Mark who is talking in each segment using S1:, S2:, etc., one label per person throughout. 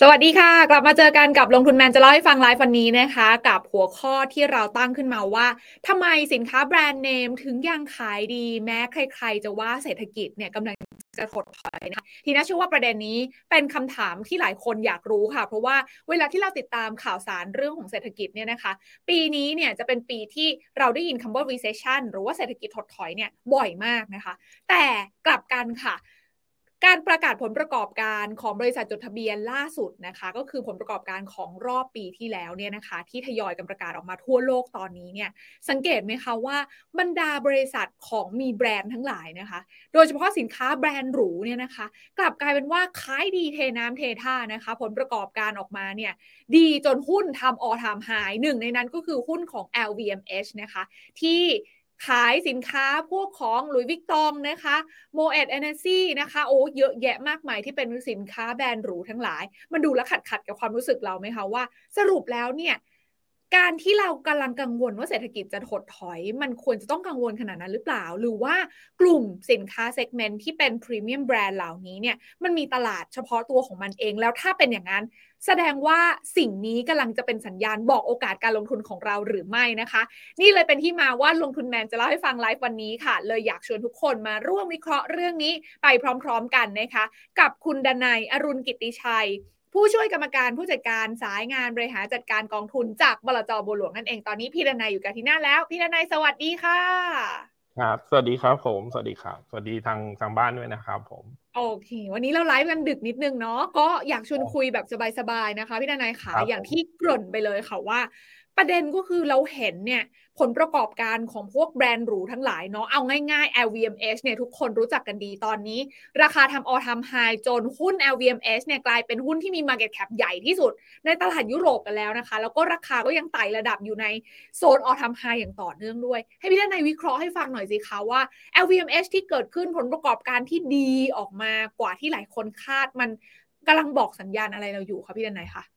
S1: สวัสดีค่ะ กลับมาเจอกันกับลงทุนแมนจะเล่าให้ฟังไลฟ์วันนี้นะคะ กับหัวข้อที่เราตั้งขึ้นมาว่าทำไมสินค้าแบรนด์เนมถึงยังขายดีแม้ใครๆ จะว่าเศรษฐกิจเนี่ยกำลังจะถดถอยนะทีน่าเชื่อว่าประเด็นนี้เป็นคำถามที่หลายคนอยากรู้ค่ะ เพราะว่าเวลาที่เราติดตามข่าวสารเรื่องของเศรษฐกิจเนี่ยนะคะ ปีนี้เนี่ยจะเป็นปีที่เราได้ยินคำว่า recession หรือว่าเศรษฐกิจถดถอยเนี่ยบ่อยมากนะคะ แต่กลับกันค่ะ การประกาศผลประกอบการของบริษัทจดทะเบียนล่าสุดนะคะ ก็คือผลประกอบการของรอบปีที่แล้วเนี่ยนะคะ ที่ทยอยกันประกาศออกมาทั่วโลกตอนนี้เนี่ยสังเกตไหมคะว่าบรรดาบริษัทของมีแบรนด์ทั้งหลายนะคะ โดยเฉพาะสินค้าแบรนด์หรูเนี่ยนะคะ กลับกลายเป็นว่าขายดีเทน้ำเทท่านะคะ ผลประกอบการออกมาเนี่ยดีจนหุ้นทำออทามหายหนึ่งในนั้นก็คือหุ้นของ LVMH นะคะ ที่ ขายสินค้าพวกของ Louis Vuitton นะคะ Moët Hennessy นะคะโอ้เยอะแยะมากมายที่เป็นสินค้าแบรนด์หรูทั้งหลาย มันดูแล้วขัดขัดกับความรู้สึกเราไหมคะว่า สรุปแล้วเนี่ย การที่เรากำลังกังวลว่าเศรษฐกิจจะถดถอย มันควรจะต้องกังวลขนาดนั้นหรือเปล่า หรือว่ากลุ่มสินค้า segment ที่เป็น premium brand เหล่านี้เนี่ยมันมีตลาดเฉพาะตัวของมันเอง แล้วถ้าเป็นอย่างนั้น แสดงว่าสิ่งนี้กำลังจะเป็นสัญญาณบอกโอกาสการลงทุนของเราหรือไม่นะคะ นี่เลยเป็นที่มาว่าลงทุนแมนจะเล่าให้ฟังไลฟ์วันนี้ค่ะ เลยอยากชวนทุกคนมาร่วมวิเคราะห์เรื่องนี้ไปพร้อม ๆ กันนะคะ กับคุณดนัยอรุณกิติชัย ผู้ช่วยกรรมการผู้จัดการสายงานบริหารจัดการกองทุนจากบลจบัวหลวงนั่นเองตอนนี้พี่ดนายอยู่กับที่หน้าแล้ว พี่ดนายสวัสดีค่ะ
S2: ครับ สวัสดีครับผมสวัสดีครับ สวัสดีทางทางบ้านด้วยนะครับผม
S1: โอเค วันนี้เราไลฟ์กันดึกนิดนึงเนาะก็อยากชวนคุยแบบสบายๆนะคะ พี่ดนายขาอย่างที่กล่นไปเลยค่ะว่า ประเด็นก็คือเราเห็นเนี่ยผลประกอบการของพวกแบรนด์หรูทั้งหลายเนาะเอาง่ายๆ LVMH เนี่ยทุกคนรู้จักกันดีตอนนี้ ราคาทำออทำไฮจนหุ้น LVMH เนี่ยกลายเป็นหุ้นที่มี Market Cap ใหญ่ที่สุด ในตลาดยุโรปกันแล้วนะคะ แล้วก็ราคาก็ยังไต่ระดับอยู่ในโซนออทำไฮอย่างต่อเนื่องด้วย ให้พี่ด้านในวิเคราะห์ให้ฟังหน่อยสิคะว่า LVMH ที่เกิดขึ้นผลประกอบการที่ดีออกมากว่าที่หลายคนคาดมันกำลังบอกสัญญาณอะไรเราอยู่คะพี่ด้านในคะ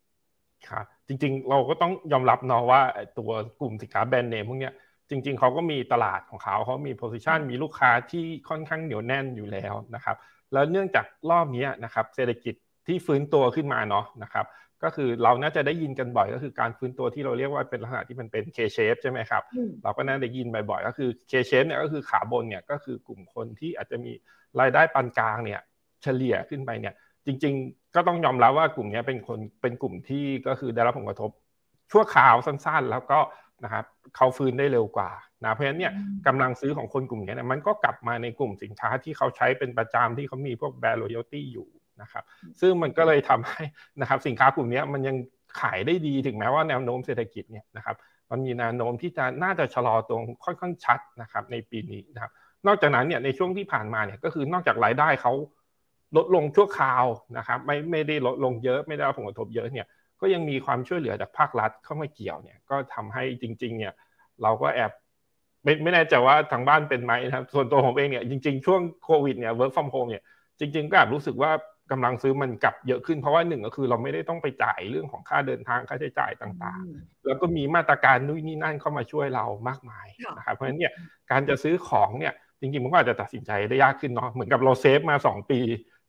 S2: ครับจริงๆ เราก็ต้องยอมรับเนาะว่าตัวกลุ่มสินค้าแบรนด์เนมพวกนี้จริง ๆเขาก็มีตลาดของเขาเขามีโพซิชันมีลูกค้าที่ค่อนข้างเหนียวแน่นอยู่แล้วนะครับ แล้วเนื่องจากรอบนี้นะครับเศรษฐกิจที่ฟื้นตัวขึ้นมาเนาะนะครับ ก็คือเราน่าจะได้ยินกันบ่อยก็คือการฟื้นตัวที่เราเรียกว่าเป็นลักษณะที่มันเป็น K shape ใช่ไหมครับ เราก็น่าจะยินบ่อยๆก็คือ K shape เนี่ยก็คือขาบนเนี่ยก็คือกลุ่มคนที่อาจจะมีรายได้ปานกลางเนี่ยเฉลี่ยขึ้นไปเนี่ย จริง ๆ ก็ต้องยอมรับว่ากลุ่มนี้เป็นคนเป็นกลุ่มที่ก็คือได้รับผลกระทบชั่วคราวสั้นๆ แล้วก็นะครับเขาฟื้นได้เร็วกว่านะเพราะฉะนั้นเนี่ยกำลังซื้อของคนกลุ่มนี้เนี่ยมันก็กลับมาในกลุ่มสินค้าที่เขาใช้เป็นประจำที่เขามีพวกแบรนด์ loyalty อยู่นะครับซึ่งมันก็เลยทำให้นะครับสินค้ากลุ่มนี้มันยังขายได้ดีถึงแม้ว่าแนวโน้มเศรษฐกิจเนี่ยนะครับมันมีแนวโน้มที่จะน่าจะชะลอตรงค่อนข้างชัดนะครับในปีนี้นะครับนอกจากนั้นเนี่ยในช่วงที่ผ่านมาเนี่ยก็คือนอกจากรายได้เขา ลดลงชั่วคราวนะครับไม่ไม่ได้ลดลงเยอะไม่ได้รับผลกระทบเยอะเนี่ยก็ยังมีความช่วยเหลือจากภาครัฐเข้ามาเกี่ยวเนี่ยก็ทำให้จริงๆเนี่ยเราก็แอบไม่ไม่แน่ใจว่าทางบ้านเป็นไหมนะครับส่วนตัวผมเองเนี่ยจริง ๆ ช่วงโควิดเนี่ย work from home เนี่ยจริง ๆ ก็แอบรู้สึกว่ากำลังซื้อมันกลับเยอะขึ้นเพราะว่าหนึ่งก็คือเราไม่ได้ต้องไปจ่ายเรื่องของค่าเดินทางค่าใช้จ่ายต่างๆ แล้วก็มีมาตรการนู่นนี่นั่นเข้ามาช่วยเรามากมายนะครับเพราะฉะนั้นเนี่ยการจะซื้อของเนี่ยจริงๆมันก็อาจจะตัดสินใจได้ยากขึ้นเนาะเหมือนกับเราเซฟมา 2 ปี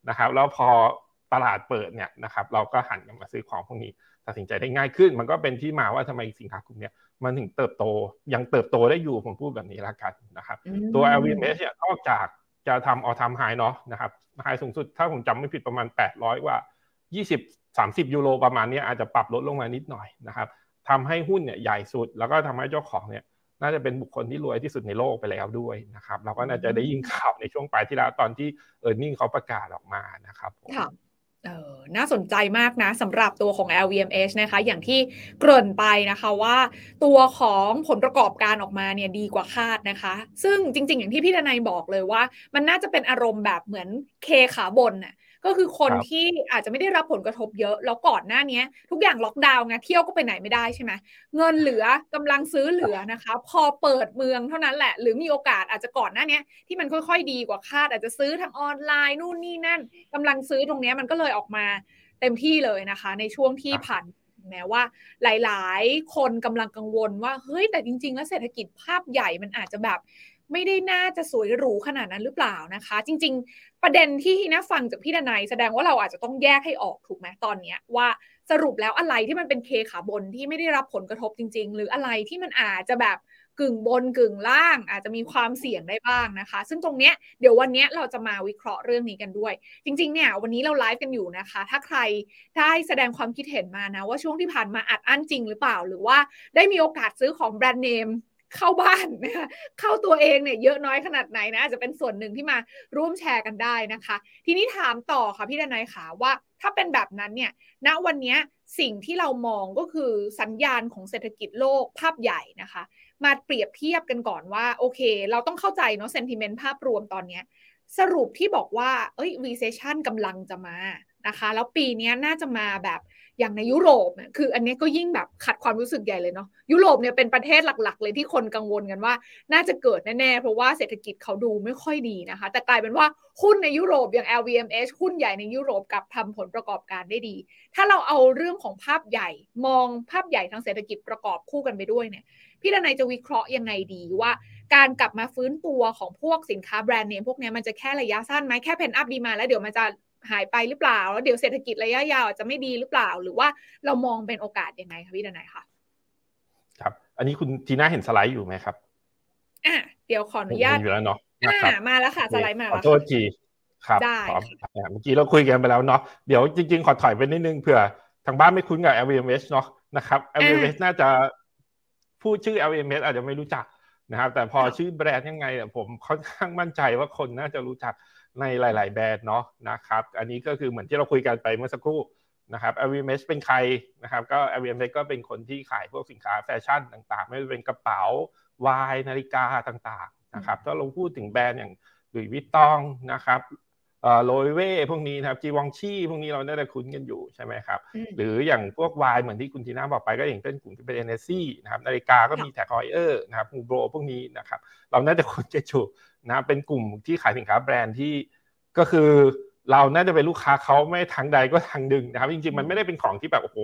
S2: นะครับแล้วพอตลาดเปิดเนี่ยนะครับเราก็หันมาซื้อของพวกนี้ตัดสินใจได้ง่ายขึ้น มันก็เป็นที่มาว่าทำไมสินค้ากลุ่มนี้มันถึงเติบโตยังเติบโตได้อยู่ผมพูดแบบนี้ละกันนะครับตัว LVMH เนี่ยนอกจากจะทำออทามไฮเนาะนะครับไฮสูงสุดถ้าผมจำไม่ผิดประมาณ 800กว่า 20 30 ยูโรประมาณนี้อาจจะปรับลดลงมานิดหน่อยนะครับทำให้หุ้นเนี่ยใหญ่สุด แล้วก็ทำให้เจ้าของเนี่ย น่าจะเป็นบุคคลที่รวยที่สุดในโลกไปแล้วด้วยนะครับเราก็น่าจะได้ยินข่าวในช่วงปลายที่แล้วตอนที่เออร์เน็งเขาประกาศออกมานะครับ
S1: ค่ะเออน่าสนใจมากนะสำหรับตัวของ LVMH นะคะ อย่างที่เกริ่นไปนะคะว่า ตัวของผลประกอบการออกมาเนี่ยดีกว่าคาดนะคะ ซึ่งจริง ๆ อย่างที่พี่ทนายบอกเลยว่า มันน่าจะเป็นอารมณ์แบบเหมือนเคขาบนน่ะ ก็คือคนที่อาจจะไม่ได้รับผลกระทบเยอะ แล้วก่อนหน้านี้ทุกอย่างล็อกดาวน์ไงเที่ยวก็ไปไหนไม่ได้ใช่ไหมเงินเหลือกำลังซื้อเหลือนะคะ พอเปิดเมืองเท่านั้นแหละ หรือมีโอกาสอาจจะก่อนหน้านี้ที่มันค่อย ๆ ดีกว่าคาด อาจจะซื้อทางออนไลน์นู่นนี่นั่นกำลังซื้อตรงนี้มันก็เลยออกมาเต็มที่เลยนะคะ ในช่วงที่ผ่าน แม้ว่า หลายๆ คนกำลังกังวลว่าเฮ้ยแต่จริง ๆ แล้วเศรษฐกิจภาพใหญ่มันอาจจะแบบไม่ได้น่าจะสวยหรูขนาดนั้นหรือเปล่านะคะ จริง ๆ ประเด็นที่น่าฟังจากพี่ดนายแสดงว่าเราอาจจะต้องแยกให้ออกถูกไหมตอนนี้ว่าสรุปแล้วอะไรที่มันเป็นเคขาบนที่ไม่ได้รับผลกระทบจริง ๆ หรืออะไรที่มันอาจจะแบบ กึ่งบนกึ่งล่าง อาจจะมีความเสี่ยงได้บ้างนะคะ ซึ่งตรงเนี้ยเดี๋ยววันนี้เราจะมาวิเคราะห์เรื่องนี้กันด้วย จริงๆเนี่ยวันนี้เราไลฟ์กันอยู่นะคะ ถ้าใครได้แสดงความคิดเห็นมานะ ว่าช่วงที่ผ่านมาอัดอั้นจริงหรือเปล่า หรือว่าได้มีโอกาสซื้อของแบรนด์เนมเข้าบ้านนะคะเข้าตัวเองเนี่ยเยอะน้อยขนาดไหนนะอาจจะเป็นส่วนหนึ่งที่มาร่วมแชร์กันได้นะคะ ทีนี้ถามต่อค่ะพี่ดนายขาว่าถ้าเป็นแบบนั้นเนี่ยณวันนี้สิ่งที่เรามองก็คือสัญญาณของเศรษฐกิจโลกภาพใหญ่นะคะ มาเปรียบเทียบกันก่อนว่า โอเค เราต้องเข้าใจเนาะเซนติเมนต์ภาพรวมตอนนี้สรุปที่บอกว่า เอ้ย recession กำลังจะมานะคะ แล้วปีนี้น่าจะมาแบบอย่างในยุโรปเนี่ยคืออันนี้ก็ยิ่งแบบขัดความรู้สึกใหญ่เลยเนาะยุโรปเนี่ยเป็นประเทศหลักๆ เลยที่คนกังวลกันว่า น่าจะเกิดแน่ๆ เพราะว่าเศรษฐกิจเขาดูไม่ค่อยดีนะคะ แต่กลายเป็นว่าหุ้นในยุโรปอย่าง LVMH หุ้นใหญ่ในยุโรปกับทำผลประกอบการได้ดี ถ้าเราเอาเรื่องของภาพใหญ่มองภาพใหญ่ทางเศรษฐกิจประกอบคู่กันไปด้วยเนี่ย พี่ดนัยจะวิเคราะห์ยังไงดีว่า การกลับมาฟื้นตัวของพวกสินค้าแบรนด์เนมพวกนี้มันจะแค่ระยะสั้นไหมแค่เพนอัพดีมาแล้วเดี๋ยวมันจะหายไปหรือเปล่า แล้วเดี๋ยวเศรษฐกิจระยะยาวจะไม่ดีหรือเปล่า หรือว่าเรามองเป็นโอกาสยังไงคะพี่ดนัยคะ
S2: ครับ อันนี้คุณทีน่าเห็นสไลด์อยู่ไหมครับ
S1: อะเดี๋ยวขออนุญาต
S2: อยู่แล้วเนาะ
S1: อ่ามาแล้วค่ะสไลด์มา
S2: ขอโทษทีครับได้เมื่อกี้เราคุยกันไปแล้วเนาะเดี๋ยวจริงๆ ขอถอยไปนิดนึงเผื่อทางบ้านไม่คุ้นกับ LVMH เนาะนะครับ LVMH น่าจะ พูดชื่อ LVMH อาจจะไม่รู้จักนะครับ แต่พอชื่อแบรนด์ยังไงเนี่ยผมค่อนข้างมั่นใจว่าคนน่าจะรู้จักในหลาย ๆ แบรนด์เนาะนะครับ อันนี้ก็คือเหมือนที่เราคุยกันไปเมื่อสักครู่นะครับ LVMH เป็นใครนะครับ ก็ LVMH ก็เป็นคนที่ขายพวกสินค้าแฟชั่นต่าง ๆ ไม่ว่าเป็นกระเป๋าวายนาฬิกาต่าง ๆ นะครับ ถ้าเราพูดถึงแบรนด์อย่างLouis Vuitton นะครับ Loewe พวกนี้นะครับ Givenchy พวกนี้เราได้คุ้นกันอยู่ใช่ไหมครับ หรืออย่างพวกไวน์เหมือนที่คุณทีน่าบอกไปก็อย่างเป็นกลุ่มที่เป็น Hennessy นะครับนาฬิกาก็มี TAG Heuer นะครับ Hublot พวกนี้นะครับเราน่าจะคุ้นกันอยู่นะเป็นกลุ่มที่ขายสินค้าแบรนด์ที่ก็คือเราน่าจะเป็นลูกค้าเขาไม่ทางใดก็ทางหนึ่งนะครับจริงๆมันไม่ได้เป็นของที่แบบโอ้โห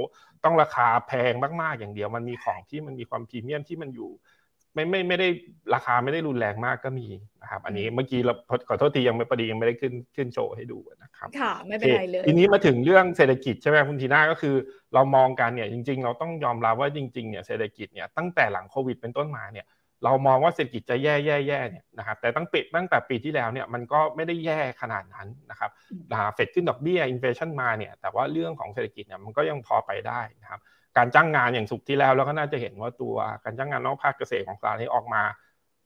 S2: ต้องราคาแพงมากๆอย่างเดียว มันมีของที่มันมีความพรีเมียมที่มันอยู่ ไม่ไม่ไม่ได้ราคาไม่ได้รุนแรงมากก็มีนะครับ อันนี้เมื่อกี้เราขอโทษทียังไม่พอดียังไม่ได้ขึ้นขึ้นโชว์ให้ดูนะครับ
S1: ค่ะไม่เป็นไรเลย
S2: ทีนี้มาถึงเรื่องเศรษฐกิจใช่ไหมคุณทีน่าก็คือ เรามองกันเนี่ยจริง ๆ เราต้องยอมรับว่าจริงๆเนี่ยเศรษฐกิจเนี่ยตั้งแต่หลังโควิดเป็นต้นมาเนี่ยเรามองว่าเศรษฐกิจจะแย่แย่แย่เนี่ยนะครับแต่ตั้งปิดตั้งแต่ปีที่แล้วเนี่ยมันก็ไม่ได้แย่ขนาดนั้นนะครับเฟดขึ้นดอกเบี้ยอินเฟชันมาเนี่ยแต่ว่าเรื่องของเศรษฐกิจเนี่ยมันก็ยังพอไปได้นะครับ การจ้างงานอย่างสุกที่แล้วเราก็น่าจะเห็นว่าตัวการจ้างงานนอกภาคเกษตรของสหรัฐนี้ออกมา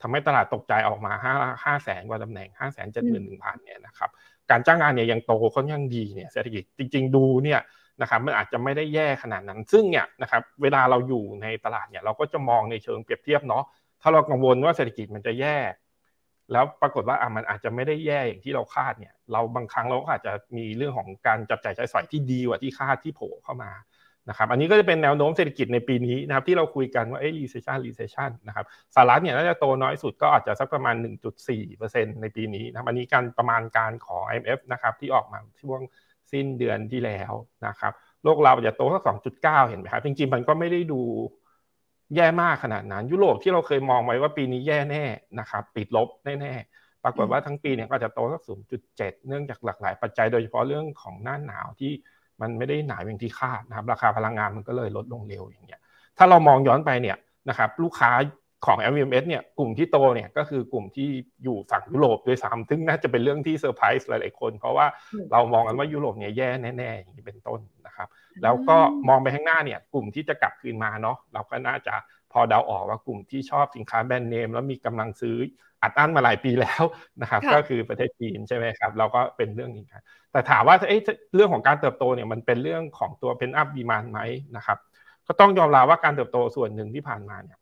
S2: ทำให้ตลาดตกใจออกมาห้าห้าแสนกว่าตำแหน่งห้าแสนเจ็ดหมื่นหนึ่งพันเนี่ยนะครับการจ้างงานเนี่ยยังโตค่อนข้างดีเนี่ยเศรษฐกิจจริง ๆ ดูเนี่ยนะครับมันอาจจะไม่ได้แย่ขนาดนั้น ซึ่งเนี่ยนะครับเวลาเราอยู่ในตลาดเนี่ยเราก็จะมองในเชิงเปรียบเทียบเนาะถ้าเรากังวลว่าเศรษฐกิจมันจะแย่ แล้วปรากฏว่าอะมันอาจจะไม่ได้แย่อย่างที่เราคาดเนี่ย เราบางครั้งเราก็อาจจะมีเรื่องของการจับจ่ายใช้สอยที่ดีกว่าที่คาดที่โผล่เข้ามา นะครับอันนี้ก็จะเป็นแนวโน้มเศรษฐกิจในปีนี้นะครับที่เราคุยกันว่าเอ้ย recession recession นะครับสหรัฐเนี่ยน่าจะโตน้อยสุดก็อาจจะสักประมาณ 1.4%ในปีนี้นะครับอันนี้การประมาณการของ IMF นะครับที่ออกมาช่วงสิ้นเดือนที่แล้วนะครับโลกเราจะโตสัก 2.9 เห็นไหมครับจริงๆมันก็ไม่ได้ดูแย่มากขนาดนั้น ยุโรปที่เราเคยมองไว้ว่าปีนี้แย่แน่นะครับติดลบแน่ๆปรากฏว่าทั้งปีเนี่ยก็จะโตสัก 0.7 เนื่องจากหลากหลายปัจจัยโดยเฉพาะเรื่องของหน้าหนาวที่ มันไม่ได้หนาวอย่างที่คาดนะครับ ราคาพลังงานมันก็เลยลดลงเร็วอย่างเงี้ยถ้าเรามองย้อนไปเนี่ยนะครับลูกค้าของ LVMH เนี่ยกลุ่มที่โตเนี่ยก็คือกลุ่มที่อยู่ฝั่งยุโรปด้วยซ้ำซึ่งน่าจะเป็นเรื่องที่เซอร์ไพรส์หลายๆคน เพราะว่าเรามองกันว่ายุโรปเนี่ยแย่แน่ๆอย่างนี้เป็นต้นนะครับ แล้วก็มองไปข้างหน้าเนี่ยกลุ่มที่จะกลับคืนมาเนาะเราก็น่าจะพอเดาออกว่ากลุ่มที่ชอบสินค้าแบรนด์เนมแล้วมีกำลังซื้อ อัดอั้นมาหลายปีแล้วนะครับ ก็คือประเทศจีนใช่ไหมครับเราก็เป็นเรื่องนี้ครับแต่ถามว่าเรื่องของการเติบโตเนี่ยมันเป็นเรื่องของตัว pent-up demand ไหมนะครับ ก็ต้องยอมรับว่าการเติบโตส่วนหนึ่งที่ผ่านมาเนี่ย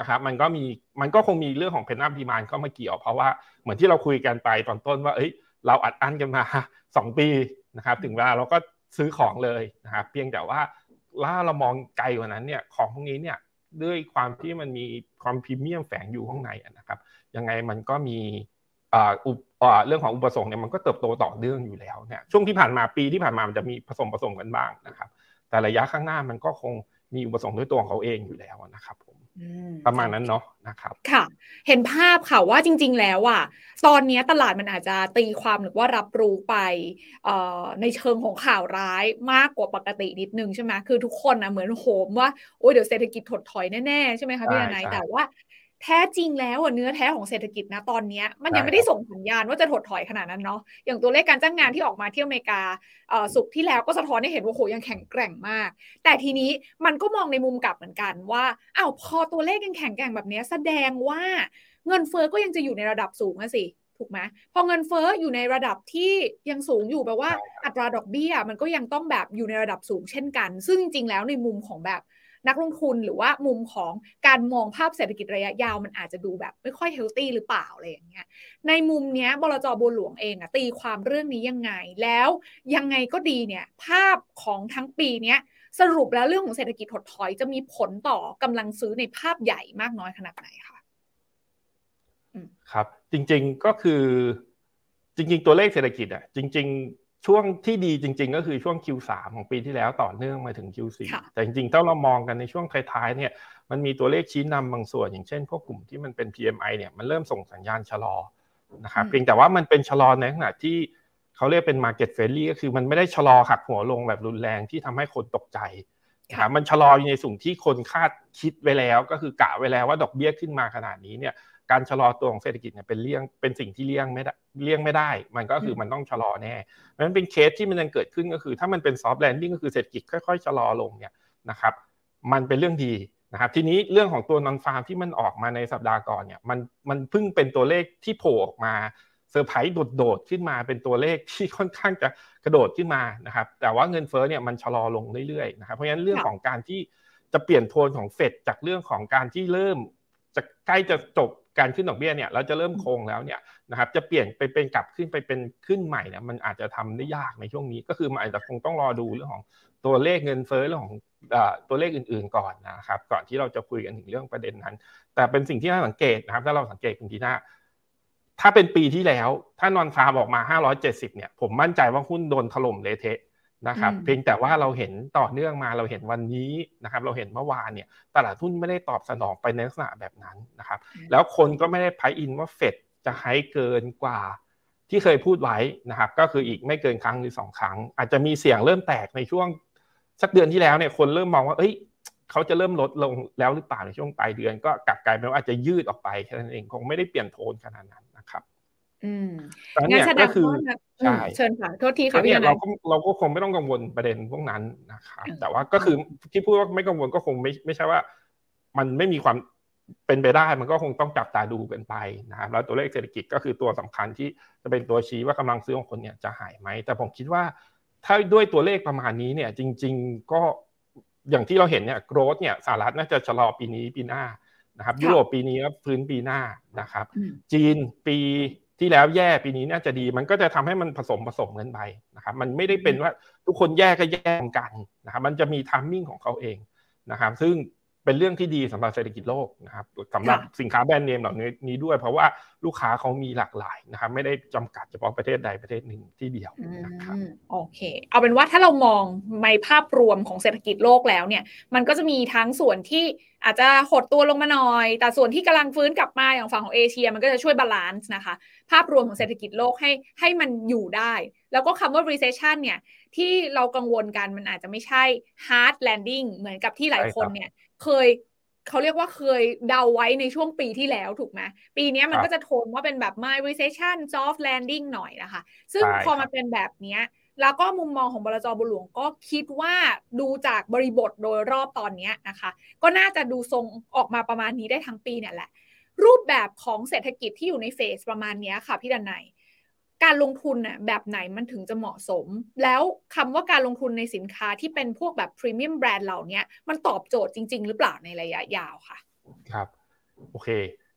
S2: นะครับมันก็มีมันก็คงมีเรื่องของ pent-up demand เข้ามาเกี่ยว เพราะว่าเหมือนที่เราคุยกันไปตอนต้นว่าเอ้ยเราอัดอั้นกันมาสองปีนะครับถึงเวลาเราก็ซื้อของเลยนะครับเพียงแต่ว่าถ้าเรามองไกลกว่านั้นเนี่ยของพวกนี้เนี่ยด้วยความที่มันมีความพรีเมียมแฝงอยู่ข้างในนะครับ ยังไงมันก็มีเรื่องของอุปสงค์เนี่ยมันก็เติบโตต่อเนื่องอยู่แล้วเนี่ยช่วงที่ผ่านมาปีที่ผ่านมามันจะมีผสมผสมกันบ้างนะครับ แต่ระยะข้างหน้ามันก็คงมีอุปสงค์ด้วยตัวของเขาเองอยู่แล้วนะครับผมประมาณนั้นเนาะนะครับ
S1: ค่ะ เห็นภาพค่ะว่าจริง ๆ แล้วอะตอนนี้ตลาดมันอาจจะตีความหรือว่ารับรู้ไปในเชิงของข่าวร้ายมากกว่าปกตินิดนึงใช่ไหมคือทุกคนนะเหมือนโหมว่าโอ้ยเดี๋ยวเศรษฐกิจถดถอยแน่ๆใช่ไหมคะพี่นายแต่ว่า แท้จริงแล้วเนื้อแท้ของเศรษฐกิจนะตอนนี้มันยังไม่ได้ส่งสัญญาณว่าจะถดถอยขนาดนั้นเนาะอย่างตัวเลขการจ้างงานที่ออกมาที่อเมริกาสุกที่แล้วก็สะท้อนให้เห็นว่าโหยังแข็งแกร่งมาก แต่ทีนี้มันก็มองในมุมกลับเหมือนกันว่าอ้าวพอตัวเลขยังแข็งแกร่งแบบนี้แสดงว่าเงินเฟอ้อก็ยังจะอยู่ในระดับสูงนะสิถูกไหมพอเงินเฟอ้ออยู่ในระดับที่ยังสูงอยู่แปลว่าอัตราดอกเบี้ย มันก็ยังต้องแบบอยู่ในระดับสูงเช่นกัน ซึ่งจริงๆแล้วในมุมของแบบ นักลงทุนหรือว่ามุมของการมองภาพเศรษฐกิจระยะยาวมันอาจจะดูแบบไม่ค่อยเฮลตี้หรือเปล่าอะไรอย่างเงี้ยในมุมเนี้ยบลจบัวหลวงเองอะตีความเรื่องนี้ยังไงแล้วยังไงก็ดีเนี่ยภาพของทั้งปีเนี้ยสรุปแล้วเรื่องของเศรษฐกิจถดถอยจะมีผลต่อกำลังซื้อในภาพใหญ่มากน้อยขนาดไหนคะ
S2: ครับจริงๆก็คือจริง ๆ ตัวเลขเศรษฐกิจอะจริง ๆ ช่วงที่ดีจริง ๆ ก็คือช่วง Q3 ของปีที่แล้วต่อเนื่องมาถึง Q4 แต่จริงๆ ถ้าเรามองกันในช่วงท้ายๆเนี่ยมันมีตัวเลขชี้นำบางส่วน อย่างเช่น พวกกลุ่มที่มันเป็น PMI เนี่ยมันเริ่มส่งสัญญาณชะลอนะครับเพียงแต่ว่ามันเป็นชะลอในขณะที่เขาเรียกเป็น market friendly ก็คือมันไม่ได้ชะลอหักหัวลงแบบรุนแรงที่ทำให้คนตกใจครับมันชะลออยู่ในสุ่มที่คนคาดคิดไว้แล้ว ก็คือกะไว้แล้วว่าดอกเบี้ยขึ้นมาขนาดนี้เนี่ย การชะลอตัวของเศรษฐกิจเนี่ยเป็นเลี่ยงเป็นสิ่งที่เลี่ยงไม่ได้เลี่ยงไม่ได้ มันก็คือมันต้องชะลอแน่เพราะฉะนั้นเป็นเคสที่มันยังเกิดขึ้นก็คือ ถ้ามันเป็น soft landing ก็คือเศรษฐกิจค่อยๆชะลอลงเนี่ยนะครับมันเป็นเรื่องดีนะครับทีนี้เรื่องของตัว non-farm ที่มันออกมาในสัปดาห์ก่อนเนี่ยมันมันเพิ่งเป็นตัวเลขที่โผล่ออกมาเซอร์ไพรส์โดดๆขึ้นมาเป็นตัวเลขที่ค่อนข้างจะกระโดดขึ้นมานะครับแต่ว่าเงินเฟ้อเนี่ยมันชะลอลงเรื่อยๆนะครับเพราะฉะนั้นเรื่องของการที่จะเปลี่ยนโทนของเฟดจากเรื่องของการที่เริ่มจะใกล้จะจบ การขึ้นดอกเบี้ยเนี่ยเราจะเริ่มโคงแล้วเนี่ยนะครับจะเปลี่ยนไปเป็นกลับขึ้นไปเป็นขึ้นใหม่เนี่ยมันอาจจะทำได้ยากในช่วงนี้ ก็คือมันอาจจะคงต้องรอดูเรื่องของตัวเลขเงินเฟ้อเรื่องของตัวเลขอื่น ๆก่อนนะครับ ก่อนที่เราจะคุยกันถึงเรื่องประเด็นนั้น แต่เป็นสิ่งที่น่าสังเกตนะครับ ถ้าเราสังเกตคุณทีน่าถ้าเป็นปีที่แล้ว ถ้านอนฟาร์มออกมา 570 เนี่ย ผมมั่นใจว่าหุ้นโดนถล่มเละเทะ นะครับเพียงแต่ว่าเราเห็นต่อเนื่องมาเราเห็นวันนี้นะครับเราเห็นเมื่อวานเนี่ยตลาดหุ้นไม่ได้ตอบสนองไปในลักษณะแบบนั้นนะครับแล้วคนก็ไม่ได้ไพอินว่าเฟดจะให้เกินกว่าที่เคยพูดไว้นะครับก็คืออีกไม่เกินครั้งหรือสองครั้ง อาจจะมีเสียงเริ่มแตกในช่วงสักเดือนที่แล้วเนี่ยคนเริ่มมองว่าเอ้ยเขาจะเริ่มลดลงแล้วหรือเปล่าในช่วงปลายเดือน ก็กลับกลายเป็นว่าอาจจะยืดออกไปแค่นั้นเองคงไม่ได้เปลี่ยนโทนขนาดนั้นนะครับ
S1: อืมงั้นแสดงว่าใช่เชิญค่ะโทษทีค่ะพี่
S2: เราก็เราก็คงไม่ต้องกังวลประเด็นพวกนั้นนะครับแต่ว่าก็คือที่พูดว่าไม่กังวลก็คงไม่ไม่ใช่ว่า มันไม่มีความเป็นไปได้มันก็คงต้องจับตาดูกันไปนะครับแล้วตัวเลขเศรษฐกิจก็คือตัวสำคัญที่จะเป็นตัวชี้ว่ากำลังซื้อของคนเนี่ยจะหายไหมแต่ผมคิดว่า ถ้าด้วยตัวเลขประมาณนี้เนี่ย จริง ๆก็อย่างที่เราเห็นเนี่ยโกรดเนี่ยสหรัฐน่าจะชะลอปีนี้ปีหน้านะครับ ยุโรปปีนี้พื้นปีหน้านะครับ จีนปี ที่แล้วแย่ปีนี้น่าจะดี มันก็จะทำให้มันผสมผสมกันไปนะครับมันไม่ได้เป็นว่าทุกคนแย่ก็แย่กันนะครับมันจะมีทัมมิ่งของเขาเองนะครับซึ่ง เป็นเรื่องที่ดีสำหรับเศรษฐกิจโลกนะครับสำหรับสินค้าแบรนด์เนมเหล่านี้ด้วย เพราะว่าลูกค้าเขามีหลากหลายนะครับไม่ได้จำกัดเฉพาะประเทศใดประเทศหนึ่งที่เดียวนะครับ
S1: โอเค เอาเป็นว่าถ้าเรามองในภาพรวมของเศรษฐกิจโลกแล้วเนี่ย มันก็จะมีทั้งส่วนที่อาจจะหดตัวลงมาหน่อย แต่ส่วนที่กำลังฟื้นกลับมาอย่างฝั่งของเอเชีย มันก็จะช่วย balance นะคะ ภาพรวมของเศรษฐกิจโลกให้ให้มันอยู่ได้ แล้วก็คำว่า recession เนี่ยที่เรากังวลกันมันอาจจะไม่ใช่ hard landing เหมือนกับที่หลายคนเนี่ย เคยเขาเรียกว่าเคยเดาไว้ในช่วงปีที่แล้วถูกไหมปีนี้มันก็จะโทนว่าเป็นแบบ mild recession soft landing หน่อยนะคะ ซึ่งพอมาเป็นแบบนี้แล้วก็มุมมองของบลจบุหลวงก็คิดว่าดูจากบริบทโดยรอบตอนนี้นะคะ ก็น่าจะดูทรงออกมาประมาณนี้ได้ทั้งปีเนี่ยแหละ รูปแบบของเศรษฐกิจที่อยู่ในเฟสประมาณนี้ค่ะพี่ดันไน การลงทุนน่ะแบบไหนมันถึงจะเหมาะสม แล้วคำว่าการลงทุนในสินค้าที่เป็นพวกแบบพรีเมียมแบรนด์เหล่านี้มันตอบโจทย์จริง ๆ หรือเปล่าในระยะยาวค่ะ
S2: ครับโอเค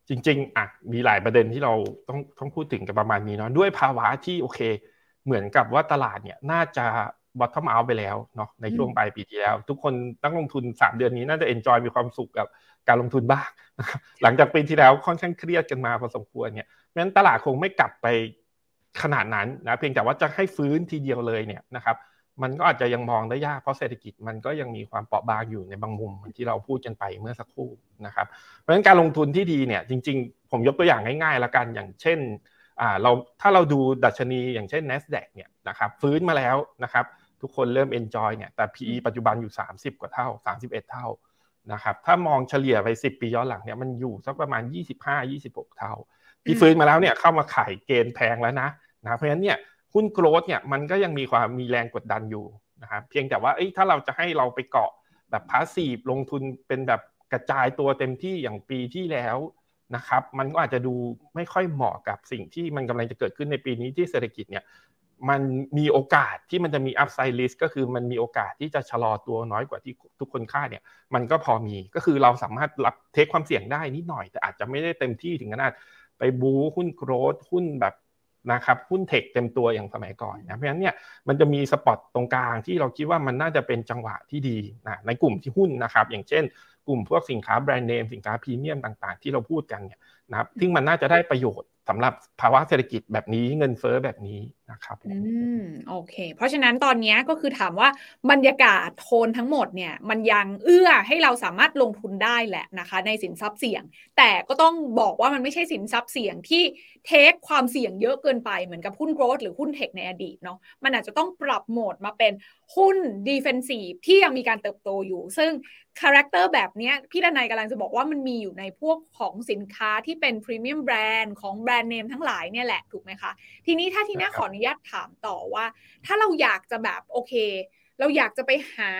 S2: จริง ๆอะมีหลายประเด็นที่เราต้องต้องพูดถึงกันประมาณนี้เนาะด้วยภาวะที่โอเค เหมือนกับว่าตลาดเนี่ยน่าจะบอททอมเอาไปแล้วเนาะในช่วงปลายปีที่แล้ว ทุกคนตั้งลงทุน 3 เดือนนี้น่าจะเอนจอยมีความสุขกับการลงทุนบ้างหลังจากปีที่แล้วค่อนข้างเครียดกันมาพอสมควรเนี่ยเพราะฉะนั้นตลาดคงไม่กลับไป ขนาดนั้นนะเพียงแต่ว่าจะให้ฟื้นทีเดียวเลยเนี่ยนะครับมันก็อาจจะยังมองได้ยากเพราะเศรษฐกิจมันก็ยังมีความเปราะบางอยู่ในบางมุมที่เราพูดกันไปเมื่อสักครู่นะครับ เพราะฉะนั้นการลงทุนที่ดีเนี่ยจริง ๆ ผมยกตัวอย่างง่ายๆละกันอย่างเช่นเราถ้าเราดูดัชนีอย่างเช่น NASDAQ เนี่ยนะครับฟื้นมาแล้วนะครับทุกคนเริ่ม enjoy เนี่ยแต่ PE ปัจจุบันอยู่ 30 กว่าเท่า 31 เท่านะครับถ้ามองเฉลี่ยไป 10 ปีย้อนหลังเนี่ยมันอยู่สักประมาณ 25-26 เท่า ที่ฟื้นมาแล้วเนี่ยเข้ามาขายเกณฑ์แพงแล้วนะนะเพราะฉะนั้นเนี่ยหุ้นโกลด์เนี่ยมันก็ยังมีความมีแรงกดดันอยู่นะครับเพียงแต่ว่าถ้าเราจะให้เราไปเกาะแบบ passive ลงทุนเป็นแบบกระจายตัวเต็มที่อย่างปีที่แล้วนะครับมันก็อาจจะดูไม่ค่อยเหมาะกับสิ่งที่มันกำลังจะเกิดขึ้นในปีนี้ที่เศรษฐกิจเนี่ยมันมีโอกาสที่มันจะมี upside risk ก็คือมันมีโอกาสที่จะชะลอตัวน้อยกว่าที่ทุกคนคาดเนี่ยมันก็พอมีก็คือเราสามารถรับ take ความเสี่ยงได้นิดหน่อย แต่อาจจะไม่ได้เต็มที่ถึงขนาด ไปบู๊หุ้น growth หุ้นแบบนะครับหุ้น tech เต็มตัวอย่างสมัยก่อนนะเพราะฉะนั้นเนี่ยมันจะมีสปอตตรงกลางที่เราคิดว่ามันน่าจะเป็นจังหวะที่ดีนะในกลุ่มที่หุ้นนะครับ อย่างเช่น กลุ่มพวกสินค้าแบรนด์เนมสินค้าพรีเมียมต่างๆ ที่เราพูดกันเนี่ยนะครับซึ่งมันน่าจะได้ประโยชน์สำหรับภาวะเศรษฐกิจแบบนี้เงินเฟ้อแบบนี้ นะครับ
S1: อืมโอเค เพราะฉะนั้นตอนนี้ก็คือถามว่าบรรยากาศโทนทั้งหมดเนี่ย มันยังเอื้อให้เราสามารถลงทุนได้แหละนะคะ ในสินทรัพย์เสี่ยง แต่ก็ต้องบอกว่ามันไม่ใช่สินทรัพย์เสี่ยงที่take ความเสี่ยงเยอะเกินไปเหมือนกับหุ้น growth หรือหุ้น tech ในอดีตเนาะมันอาจจะต้องปรับโหมดมาเป็นหุ้น defensive ที่ยังมีการเติบโตอยู่ ซึ่ง character แบบนี้พี่ดนายกำลังจะบอกว่ามันมีอยู่ในพวกของสินค้าที่เป็น premium brand ของแบรนด์เนมทั้งหลายเนี่ยแหละถูกไหมคะทีนี้ถ้าทีนี้ขออนุญาตถามต่อว่า ถ้าเราอยากจะแบบโอเค เราอยากจะไปหา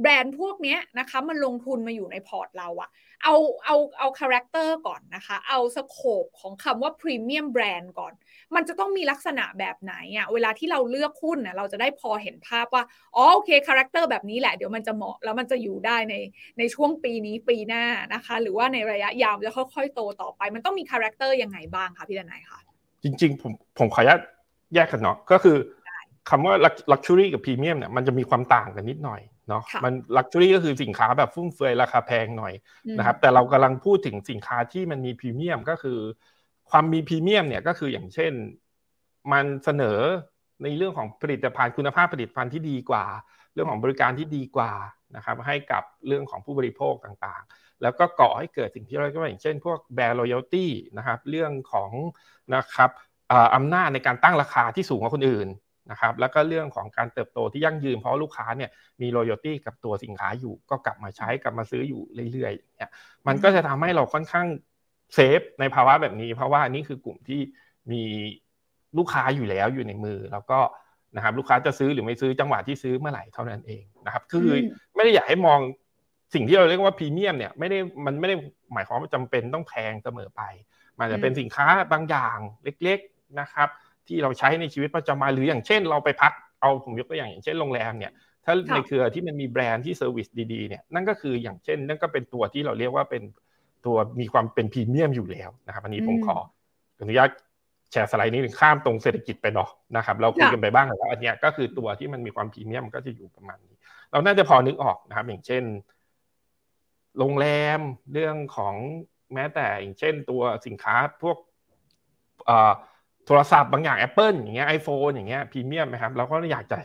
S1: แบรนด์พวกนี้นะคะมันลงทุนมาอยู่ในพอร์ตเราอะเอาเอาเอา character ก่อนนะคะ เอา scope ของคำว่า premium brand ก่อน มันจะต้องมีลักษณะแบบไหนอะเวลาที่เราเลือกหุ้นนะเราจะได้พอเห็นภาพว่าอ๋อโอเค character แบบนี้แหละเดี๋ยวมันจะเหมาะแล้วมันจะอยู่ได้ในในช่วงปีนี้ปีหน้านะคะ หรือว่าในระยะยาวจะค่อยๆโตต่อไป มันต้องมี character ยังไงบ้างคะพี่ดนายคะ
S2: จริง ๆ ผมผมขออนุญาต แยกกันเนาะก็คือคำว่า luxury กับ premium เนี่ยมันจะมีความต่างกันนิดหน่อยเนาะมัน luxury ก็คือสินค้าแบบฟุ่มเฟือยราคาแพงหน่อยนะครับแต่เรากำลังพูดถึงสินค้าที่มันมีพรีเมียมก็คือ ความมีพรีเมียมเนี่ยก็คืออย่างเช่น มันเสนอในเรื่องของผลิตภัณฑ์คุณภาพผลิตภัณฑ์ที่ดีกว่า เรื่องของบริการที่ดีกว่านะครับให้กับเรื่องของผู้บริโภคต่างๆ แล้วก็ก่อให้เกิดสิ่งที่เราเรียกว่าอย่างเช่น พวกแบรนด์ loyalty นะครับเรื่องของนะครับ อำนาจในการตั้งราคาที่สูงกว่าคนอื่นนะครับแล้วก็เรื่องของการเติบโตที่ยั่งยืนเพราะลูกค้าเนี่ยมี loyalty กับตัวสินค้าอยู่ ก็กลับมาใช้กลับมาซื้ออยู่เรื่อยๆเนี่ยมันก็จะทำให้เราค่อนข้างเซฟในภาวะแบบนี้ เพราะว่านี่คือกลุ่มที่มีลูกค้าอยู่แล้วอยู่ในมือ แล้วก็นะครับลูกค้าจะซื้อหรือไม่ซื้อจังหวะที่ซื้อเมื่อไหร่เท่านั้นเองนะครับคือไม่ได้อยากให้มองสิ่งที่เราเรียกว่าพรีเมียมเนี่ยไม่ได้มันไม่ได้หมายความว่าจำเป็นต้องแพงเสมอไป มันจะเป็นสินค้าบางอย่างเล็กๆ นะครับที่เราใช้ในชีวิตประจำวันหรืออย่างเช่น เราไปพักเอาผมยกตัวอย่างอย่างเช่นโรงแรมเนี่ยถ้าในเครือที่มันมีแบรนด์ที่ service ดีๆเนี่ยนั่นก็คืออย่างเช่น นั่นก็เป็นตัวที่เราเรียกว่าเป็นตัวมีความเป็นพรีเมียมอยู่แล้วนะครับอันนี้ผมขออนุญาตแชร์สไลด์นี้ข้ามตรงเศรษฐกิจไปเนาะนะครับเราคุยกันไปบ้างแล้วอันนี้ก็คือตัวที่มันมีความพรีเมียมก็จะอยู่ประมาณนี้ เราน่าจะพอนึกออกนะครับ อย่างเช่น โรงแรมเรื่องของแม้แต่อย่างเช่นตัวสินค้าพวก โทรศัพท์บางอย่าง Apple อย่างเงี้ย iPhone อย่างเงี้ยพรีเมียมนะครับเราก็อยากจะ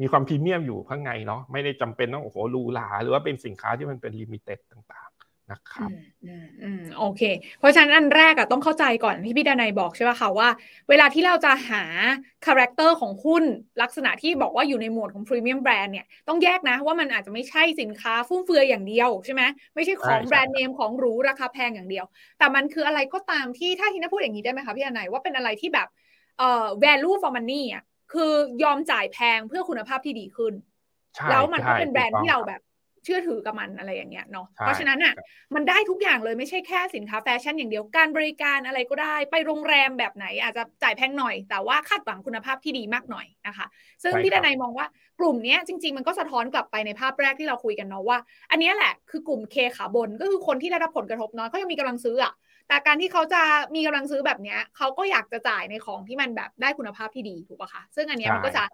S2: มีความพรีเมียมอยู่ข้างในเนาะไม่ได้จำเป็นต้องโอ้โหหรูหราหรือว่าเป็นสินค้าที่มันเป็น limited ต่าง นะครับ
S1: อืมโอเค เพราะฉะนั้นอันแรกอะต้องเข้าใจก่อนที่พี่ดนายบอกใช่ไหมคะว่า เวลาที่เราจะหา character ของหุ้นลักษณะที่บอกว่าอยู่ในหมวดของพรีเมียมแบรนด์เนี่ยต้องแยกนะว่ามันอาจจะไม่ใช่สินค้าฟุ่มเฟือยอย่างเดียวใช่ไหมไม่ใช่ของแบรนด์เนมของหรูราคาแพงอย่างเดียว แต่มันคืออะไรก็ตามที่ถ้าทีน่าพูดอย่างนี้ได้ไหมคะพี่ดานายว่าเป็นอะไรที่แบบเอ่อ value for money อะคือยอมจ่ายแพงเพื่อคุณภาพที่ดีขึ้น แล้วมันก็เป็นแบรนด์ที่เราแบบ ชื่อถือกับมันอะไรอย่างเงี้ยเนาะเพราะฉะนั้นอะมันได้ทุกอย่างเลยไม่ใช่แค่สินค้าแฟชั่นอย่างเดียวการบริการอะไรก็ได้ ไปโรงแรมแบบไหนอาจจะจ่ายแพงหน่อย แต่ว่าคาดหวังคุณภาพที่ดีมากหน่อยนะคะ ซึ่งพี่ดนายมองว่ากลุ่มนี้จริง ๆ มันก็สะท้อนกลับไปในภาพแรกที่เราคุยกันเนาะว่า อันนี้แหละคือกลุ่มเคขาบนก็คือคนที่ได้รับผลกระทบน้อยเขายังมีกำลังซื้ออะ แต่การที่เขาจะมีกำลังซื้อแบบนี้เขาก็อยากจะจ่ายในของที่มันแบบได้คุณภาพที่ดีถูกปะคะซึ่งอันนี้มันก็จะ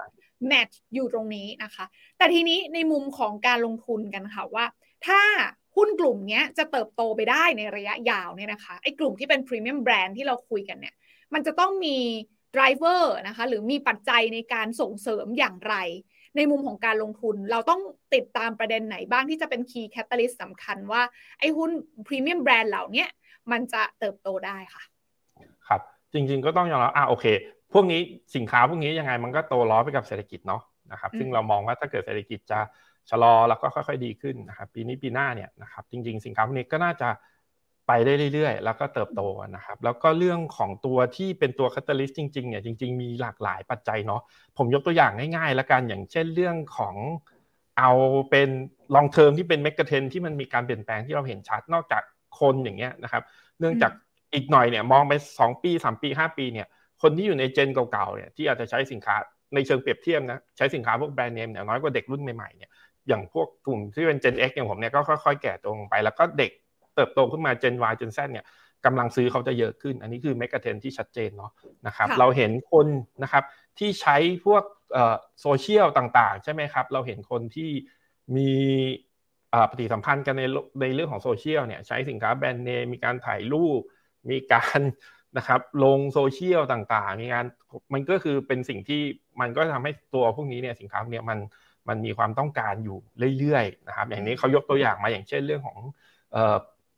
S1: แมทช์อยู่ตรงนี้นะคะ แต่ทีนี้ในมุมของการลงทุนกันค่ะว่า ถ้าหุ้นกลุ่มนี้จะเติบโตไปได้ในระยะยาวเนี่ยนะคะไอ้กลุ่มที่เป็นพรีเมียมแบรนด์ที่เราคุยกันเนี่ยมันจะต้องมีdriver นะคะหรือมีปัจจัยในการส่งเสริมอย่างไร ในมุมของการลงทุนเราต้องติดตามประเด็นไหนบ้างที่จะเป็น key catalyst สำคัญว่าไอ้หุ้นพรีเมียมแบรนด์เหล่านี้ มันจะเติบโตได้ค่ะ
S2: ครับ จริง ๆ ก็ต้องยอมรับอ่าโอเค พวกนี้สินค้าพวกนี้ยังไงมันก็โตล้อไปกับเศรษฐกิจเนาะนะครับ ซึ่งเรามองว่าถ้าเกิดเศรษฐกิจจะชะลอแล้วก็ค่อย ๆ ดีขึ้นนะครับ ปีนี้ปีหน้าเนี่ยนะครับจริง ๆ สินค้าพวกนี้ก็น่าจะไปได้เรื่อยๆ แล้วก็เติบโตนะครับ แล้วก็เรื่องของตัวที่เป็นตัว catalyst จริงๆเนี่ยจริง ๆ มีหลากหลายปัจจัยเนาะผมยกตัวอย่างง่ายๆ แล้วกันอย่างเช่นเรื่องของเอาเป็น long term ที่เป็น megatrend ที่มันมีการเปลี่ยนแปลงที่เราเห็นชัดนอกจาก คนอย่างเงี้ยนะครับ เนื่องจากอีกหน่อยเนี่ยมองไป 2 ปี 3 ปี 5 ปีเนี่ยคนที่อยู่ในเจนเก่าๆเนี่ยที่อาจจะใช้สินค้าในเชิงเปรียบเทียบนะใช้สินค้าพวกแบรนด์เนมเนี่ยน้อยกว่าเด็กรุ่นใหม่ๆเนี่ยอย่างพวกกลุ่มที่เป็น Gen X อย่างผมเนี่ยก็ค่อยๆ แก่ตัวลงไป แล้วก็เด็กเติบโตขึ้นมา Gen Y Gen Z เนี่ยกำลังซื้อเขาจะเยอะขึ้น อันนี้คือเมกะเทนที่ชัดเจนเนาะนะครับเราเห็นคนนะครับที่ใช้พวกโซเชียลต่างๆ ใช่ไหมครับ เราเห็นคนที่มี ปฏิสัมพันธ์กันในในเรื่องของโซเชียลเนี่ยใช้สินค้าแบรนด์เนมมีการถ่ายรูป มีการนะครับลงโซเชียลต่างๆมีการมันก็คือเป็นสิ่งที่มันก็ทำให้ตัวพวกนี้เนี่ยสินค้าเนี่ยมันมันมีความต้องการอยู่เรื่อยๆนะครับอย่างนี้เขายกตัวอย่างมาอย่างเช่นเรื่องของ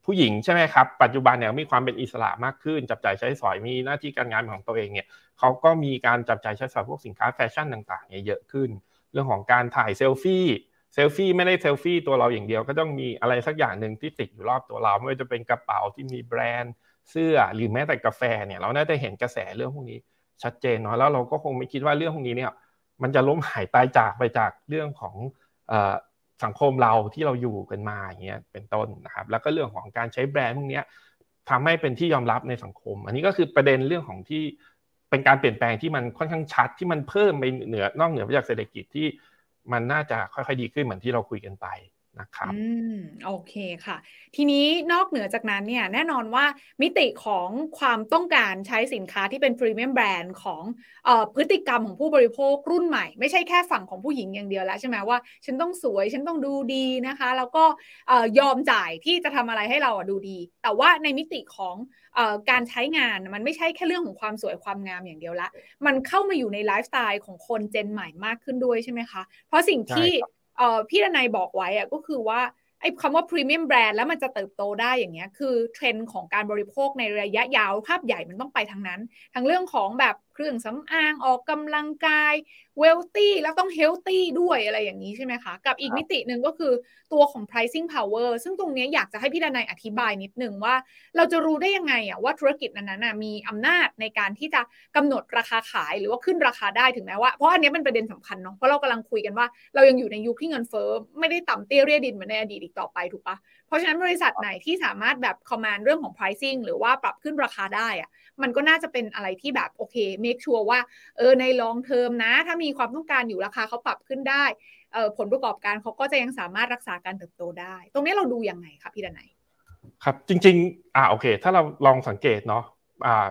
S2: ผู้หญิงใช่ไหมครับปัจจุบันเนี่ยมีความเป็นอิสระมากขึ้น จับจ่ายใช้สอยมีหน้าที่การงานของตัวเองเนี่ยเขาก็มีการจับจ่ายใช้สอยพวกสินค้าแฟชั่นต่างๆเนี่ยเยอะขึ้น เรื่องของการถ่ายเซลฟี่ เซลฟี่ไม่ได้เซลฟี่ตัวเราอย่างเดียว ก็ต้องมีอะไรสักอย่างหนึ่งที่ติดอยู่รอบตัวเรา ไม่ว่าจะเป็นกระเป๋าที่มีแบรนด์เสื้อหรือแม้แต่กาแฟเนี่ยเราน่าจะเห็นกระแสเรื่องพวกนี้ชัดเจนเนาะแล้วเราก็คงไม่คิดว่าเรื่องพวกนี้เนี่ยมันจะล้มหายตายจากไปจากเรื่องของสังคมเราที่เราอยู่กันมาอย่างเงี้ยเป็นต้นนะครับแล้วก็เรื่องของการใช้แบรนด์พวกนี้ทำให้เป็นที่ยอมรับในสังคม อันนี้ก็คือประเด็นเรื่องของที่เป็นการเปลี่ยนแปลงที่มันค่อนข้างชัดที่มันเพิ่มไปเหนือนอกเหนือไปจากเศรษฐกิจที่ มันน่าจะค่อยๆดีขึ้นเหมือนที่เราคุยกันไป นะครับ
S1: อืมโอเคค่ะ ทีนี้นอกเหนือจากนั้นเนี่ยแน่นอนว่ามิติของความต้องการใช้สินค้าที่เป็นพรีเมียมแบรนด์ของออพฤติกรรมของผู้บริโภครุ่นใหม่ ไม่ใช่แค่ฝั่งของผู้หญิงอย่างเดียวแล้วใช่ไหมว่า ฉันต้องสวย ฉันต้องดูดีนะคะ แล้วก็ยอมจ่ายที่จะทำอะไรให้เราดูดี แต่ว่าในมิติของการใช้งานมันไม่ใช่แค่เรื่องของความสวยความงามอย่างเดียวละมันเข้ามาอยู่ในไลฟ์สไตล์ของคนเจนใหม่มากขึ้นด้วยใช่ไหมคะเพราะสิ่งที่เอ่อ พี่ดนายบอกไว้อะก็คือว่าไอ้คำว่าพรีเมียมแบรนด์แล้วมันจะเติบโตได้อย่างเงี้ยคือเทรนด์ของการบริโภคในระยะยาวภาพใหญ่มันต้องไปทางนั้น ทั้งเรื่องของแบบ เครื่องสำอางออกกำลังกาย wealthy แล้วต้อง healthy ด้วยอะไรอย่างนี้ใช่ไหมคะ กับอีกมิติหนึ่งก็คือตัวของ pricing power ซึ่งตรงนี้อยากจะให้พี่ดนายอธิบายนิดนึงว่า เราจะรู้ได้ยังไงอะว่าธุรกิจนั้นๆมีอำนาจในการที่จะกำหนดราคาขายหรือว่าขึ้นราคาได้ถึงแม้ว่าเพราะอันนี้เป็นประเด็นสำคัญเนาะเพราะเรากำลังคุยกันว่าเรายังอยู่ในยุคที่เงินเฟ้อไม่ได้ต่ำเตี้ยเรียดินเหมือนในอดีตอีกต่อไปถูกปะเพราะฉะนั้นบริษัทไหนที่สามารถแบบ command เรื่องของ pricing หรือว่าปรับขึ้นราคาได้อะ มันก็น่าจะเป็นอะไรที่แบบโอเค make sure ว่าเออใน long term นะ ถ้ามีความต้องการอยู่ราคาเขาปรับขึ้นได้เออผลประกอบการเขาก็จะยังสามารถรักษาการเติบโตได้ ตรงนี้เราดูยังไงครับพี่ดนัย
S2: ครับจริง ๆ อ่าโอเค ถ้าเราลองสังเกตเนาะอ่า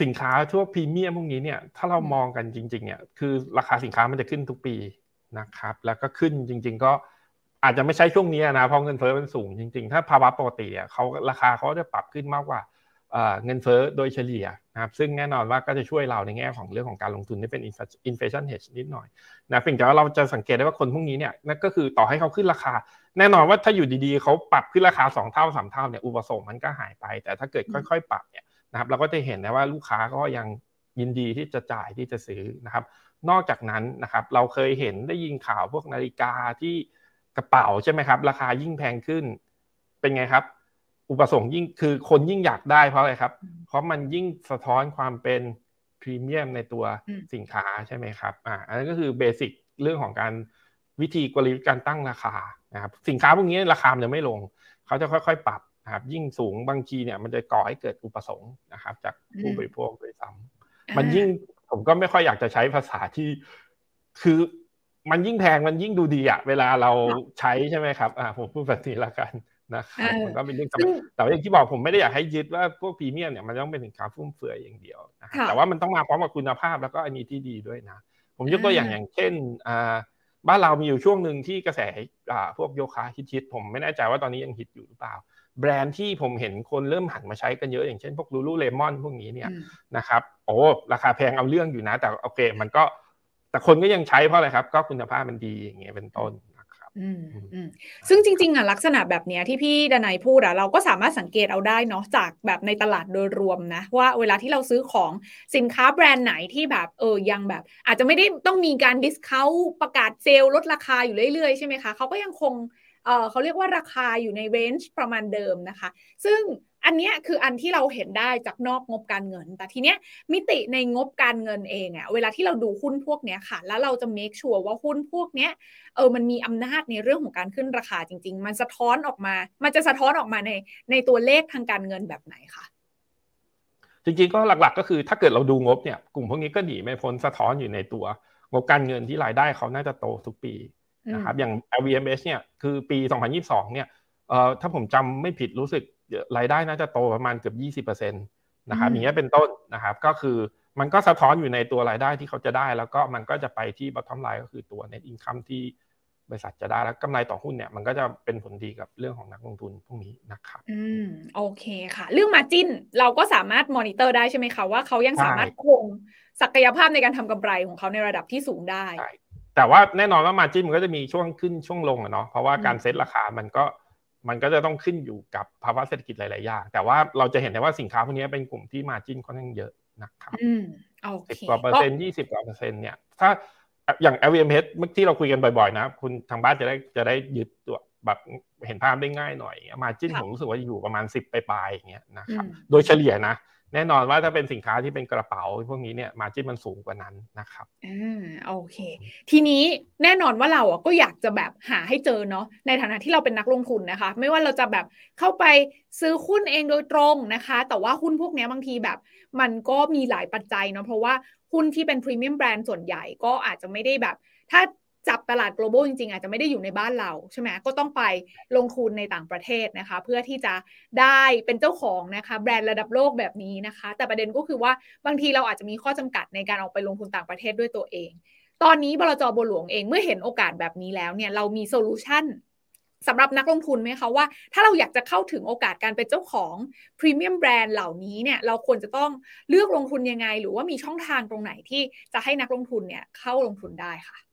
S2: สินค้าทั่วพรีเมียมพวกนี้เนี่ยถ้าเรามองกันจริงๆเนี่ยคือราคาสินค้ามันจะขึ้นทุกปีนะครับ แล้วก็ขึ้นจริง ๆ ก็อาจจะไม่ใช่ช่วงนี้นะเพราะเงินเฟ้อมันสูงจริง ๆ ถ้าภาวะปกติอะเขาราคาเขาจะปรับขึ้นมากกว่า เงินเฟ้อโดยเฉลี่ยนะครับซึ่งแน่นอนว่าก็จะช่วยเราในแง่ของเรื่องของการลงทุนที่เป็น inflation hedge นิดหน่อยนะเพียงแต่ว่าเราจะสังเกตได้ว่าคนพวกนี้เนี่ยนั่นก็คือต่อให้เขาขึ้นราคา แน่นอนว่าถ้าอยู่ดีๆเขาปรับขึ้นราคา 2 เท่า 3 เท่าเนี่ยอุปสงค์มันก็หายไป แต่ถ้าเกิดค่อยๆ ปรับเนี่ยนะครับเราก็จะเห็นได้ว่าลูกค้าก็ยังยินดีที่จะจ่ายที่จะซื้อนะครับ นอกจากนั้นนะครับเราเคยเห็นได้ยินข่าวพวกนาฬิกาที่กระเป๋าใช่ไหมครับราคายิ่งแพงขึ้นเป็นไงครับ อุปสงค์ยิ่งคือคนยิ่งอยากได้เพราะอะไรครับ เพราะมันยิ่งสะท้อนความเป็นพรีเมียมในตัวสินค้าใช่ไหมครับอ่าอันนั้นก็คือเบสิกเรื่องของการวิธีกลยุทธ์การตั้งราคานะครับสินค้าพวกนี้ราคาจะไม่ลง เขาจะค่อยๆ ปรับนะครับยิ่งสูงบางทีเนี่ยมันจะก่อให้เกิดอุปสงค์นะครับ จากผู้บริโภคโดยซ้ำมันยิ่งผมก็ไม่ค่อยอยากจะใช้ภาษาที่คือมันยิ่งแพงมันยิ่งดูดีอะเวลาเราใช้ใช่ไหมครับอ่าผมพูดแบบนี้ละกัน นะครับมันก็เป็นเรื่องสำคัญแต่อย่างที่บอกผมไม่ได้อยากให้ยึดว่าพวกพรีเมียมเนี่ยมันต้องเป็นสินค้าฟุ่มเฟือยอย่างเดียวนะแต่ว่ามันต้องมาพร้อมกับคุณภาพแล้วก็อันนี้ที่ดีด้วยนะ ผมยกตัวอย่างอย่างเช่นอ่าบ้านเรามีอยู่ช่วงหนึ่งที่กระแสอ่าพวกโยคะฮิตๆผมไม่แน่ใจว่าตอนนี้ยังฮิตอยู่หรือเปล่า แบรนด์ที่ผมเห็นคนเริ่มหันมาใช้กันเยอะอย่างเช่นพวกลูลูเลมอนพวกนี้เนี่ยนะครับโอ้ราคาแพงเอาเรื่องอยู่นะ แต่โอเค มันก็แต่คนก็ยังใช้เพราะอะไรครับ ก็คุณภาพมันดีอย่างเงี้ยเป็นต้นนะครับ
S1: อืมอืมซึ่งจริง ๆอะลักษณะแบบเนี้ยที่พี่ดนายพูดอะเราก็สามารถสังเกตเอาได้เนาะจากแบบในตลาดโดยรวมนะ ว่าเวลาที่เราซื้อของสินค้าแบรนด์ไหนที่แบบเออยังแบบ อาจจะไม่ได้ต้องมีการดิสคาวประกาศเซลล์ลดราคาอยู่เรื่อยๆ ใช่ไหมคะเขาก็ยังคงเออเขาเรียกว่าราคาอยู่ในเรนจ์ประมาณเดิมนะคะ ซึ่ง อันนี้คืออันที่เราเห็นได้จากนอกงบการเงิน แต่ทีเนี้ยมิติในงบการเงินเองอะเวลาที่เราดูหุ้นพวกเนี้ยค่ะ แล้วเราจะเมคชัวร์ว่าหุ้นพวกเนี้ยเออมันมีอำนาจในเรื่องของการขึ้นราคาจริง ๆ มันสะท้อนออกมา มันจะสะท้อนออกมาในในตัวเลขทางการเงินแบบไหนคะ
S2: จริงๆก็หลักๆ ก็คือถ้าเกิดเราดูงบเนี่ยกลุ่มพวกนี้ก็หนีไม่พ้นสะท้อนอยู่ในตัว งบการเงินที่รายได้เขาน่าจะโตทุกปีนะครับอย่าง LVMH เนี่ยคือปี 2022 เนี่ยเอ่อถ้าผมจำไม่ผิดรู้สึก รายได้น่าจะโตประมาณเกือบ 20%นะครับอย่างเงี้ยเป็นต้นนะครับ ก็คือมันก็สะท้อนอยู่ในตัวรายได้ที่เขาจะได้ แล้วก็มันก็จะไปที่ bottom line ก็คือตัว net income ที่บริษัทจะได้แล้วกำไรต่อหุ้นเนี่ยมันก็จะเป็นผลดีกับเรื่องของนักลงทุนพวกนี้นะครับ
S1: อืมโอเคค่ะ เรื่อง margin เราก็สามารถมอนิเตอร์ได้ใช่ไหมคะว่าเขายังสามารถคงศักยภาพในการทำกำไรของเขาในระดับที่สูงได้
S2: แต่ว่าแน่นอนว่า margin มันก็จะมีช่วงขึ้นช่วงลงอะเนาะเพราะว่าการเซ็ตราคามันก็ มันก็จะต้องขึ้นอยู่กับภาวะเศรษฐกิจหลาย ๆ อย่าง แต่ว่าเราจะเห็นได้ว่าสินค้าพวกนี้เป็นกลุ่มที่ margin ค่อนข้างเยอะนะครับสิบกว่าเปอร์เซ็นต์ยี่สิบกว่าเปอร์เซ็นต์เนี่ยถ้าอย่าง LVMH เมื่อที่เราคุยกันบ่อย ๆ นะ คุณทางบ้านจะได้จะได้ยึดตัวแบบเห็นภาพได้ง่ายหน่อยมาจิ้นผมรู้สึกว่าอยู่ประมาณสิบปลายๆอย่างเงี้ยนะครับ โดยเฉลี่ยนะ แน่นอนว่าถ้าเป็นสินค้าที่เป็นกระเป๋าพวกนี้เนี่ยมาจิ้นมันสูงกว่านั้นนะครับ
S1: อ่าโอเค ทีนี้แน่นอนว่าเราอะก็อยากจะแบบหาให้เจอเนาะในฐานะที่เราเป็นนักลงทุนนะคะ ไม่ว่าเราจะแบบเข้าไปซื้อหุ้นเองโดยตรงนะคะ แต่ว่าหุ้นพวกนี้บางทีแบบ มันก็มีหลายปัจจัยเนาะเพราะว่าหุ้นที่เป็นพรีเมียมแบรนด์ส่วนใหญ่ก็อาจจะไม่ได้แบบ ถ้า จับตลาด global จริงๆ อาจจะไม่ได้อยู่ในบ้านเราใช่ไหมก็ต้องไปลงทุนในต่างประเทศนะคะ เพื่อที่จะได้เป็นเจ้าของนะคะแบรนด์ระดับโลกแบบนี้นะคะ แต่ประเด็นก็คือว่าบางทีเราอาจจะมีข้อจำกัดในการออกไปลงทุนต่างประเทศด้วยตัวเอง ตอนนี้บลจบัวหลวงเองเมื่อเห็นโอกาสแบบนี้แล้วเนี่ยเรามี solution สำหรับนักลงทุนไหมคะว่า ถ้าเราอยากจะเข้าถึงโอกาสการเป็นเจ้าของพรีเมียมแบรนด์เหล่านี้เนี่ยเราควรจะต้องเลือกลงทุนยังไง หรือว่ามีช่องทางตรงไหนที่จะให้นักลงทุนเนี่ยเข้าลงทุนได้ค่ะ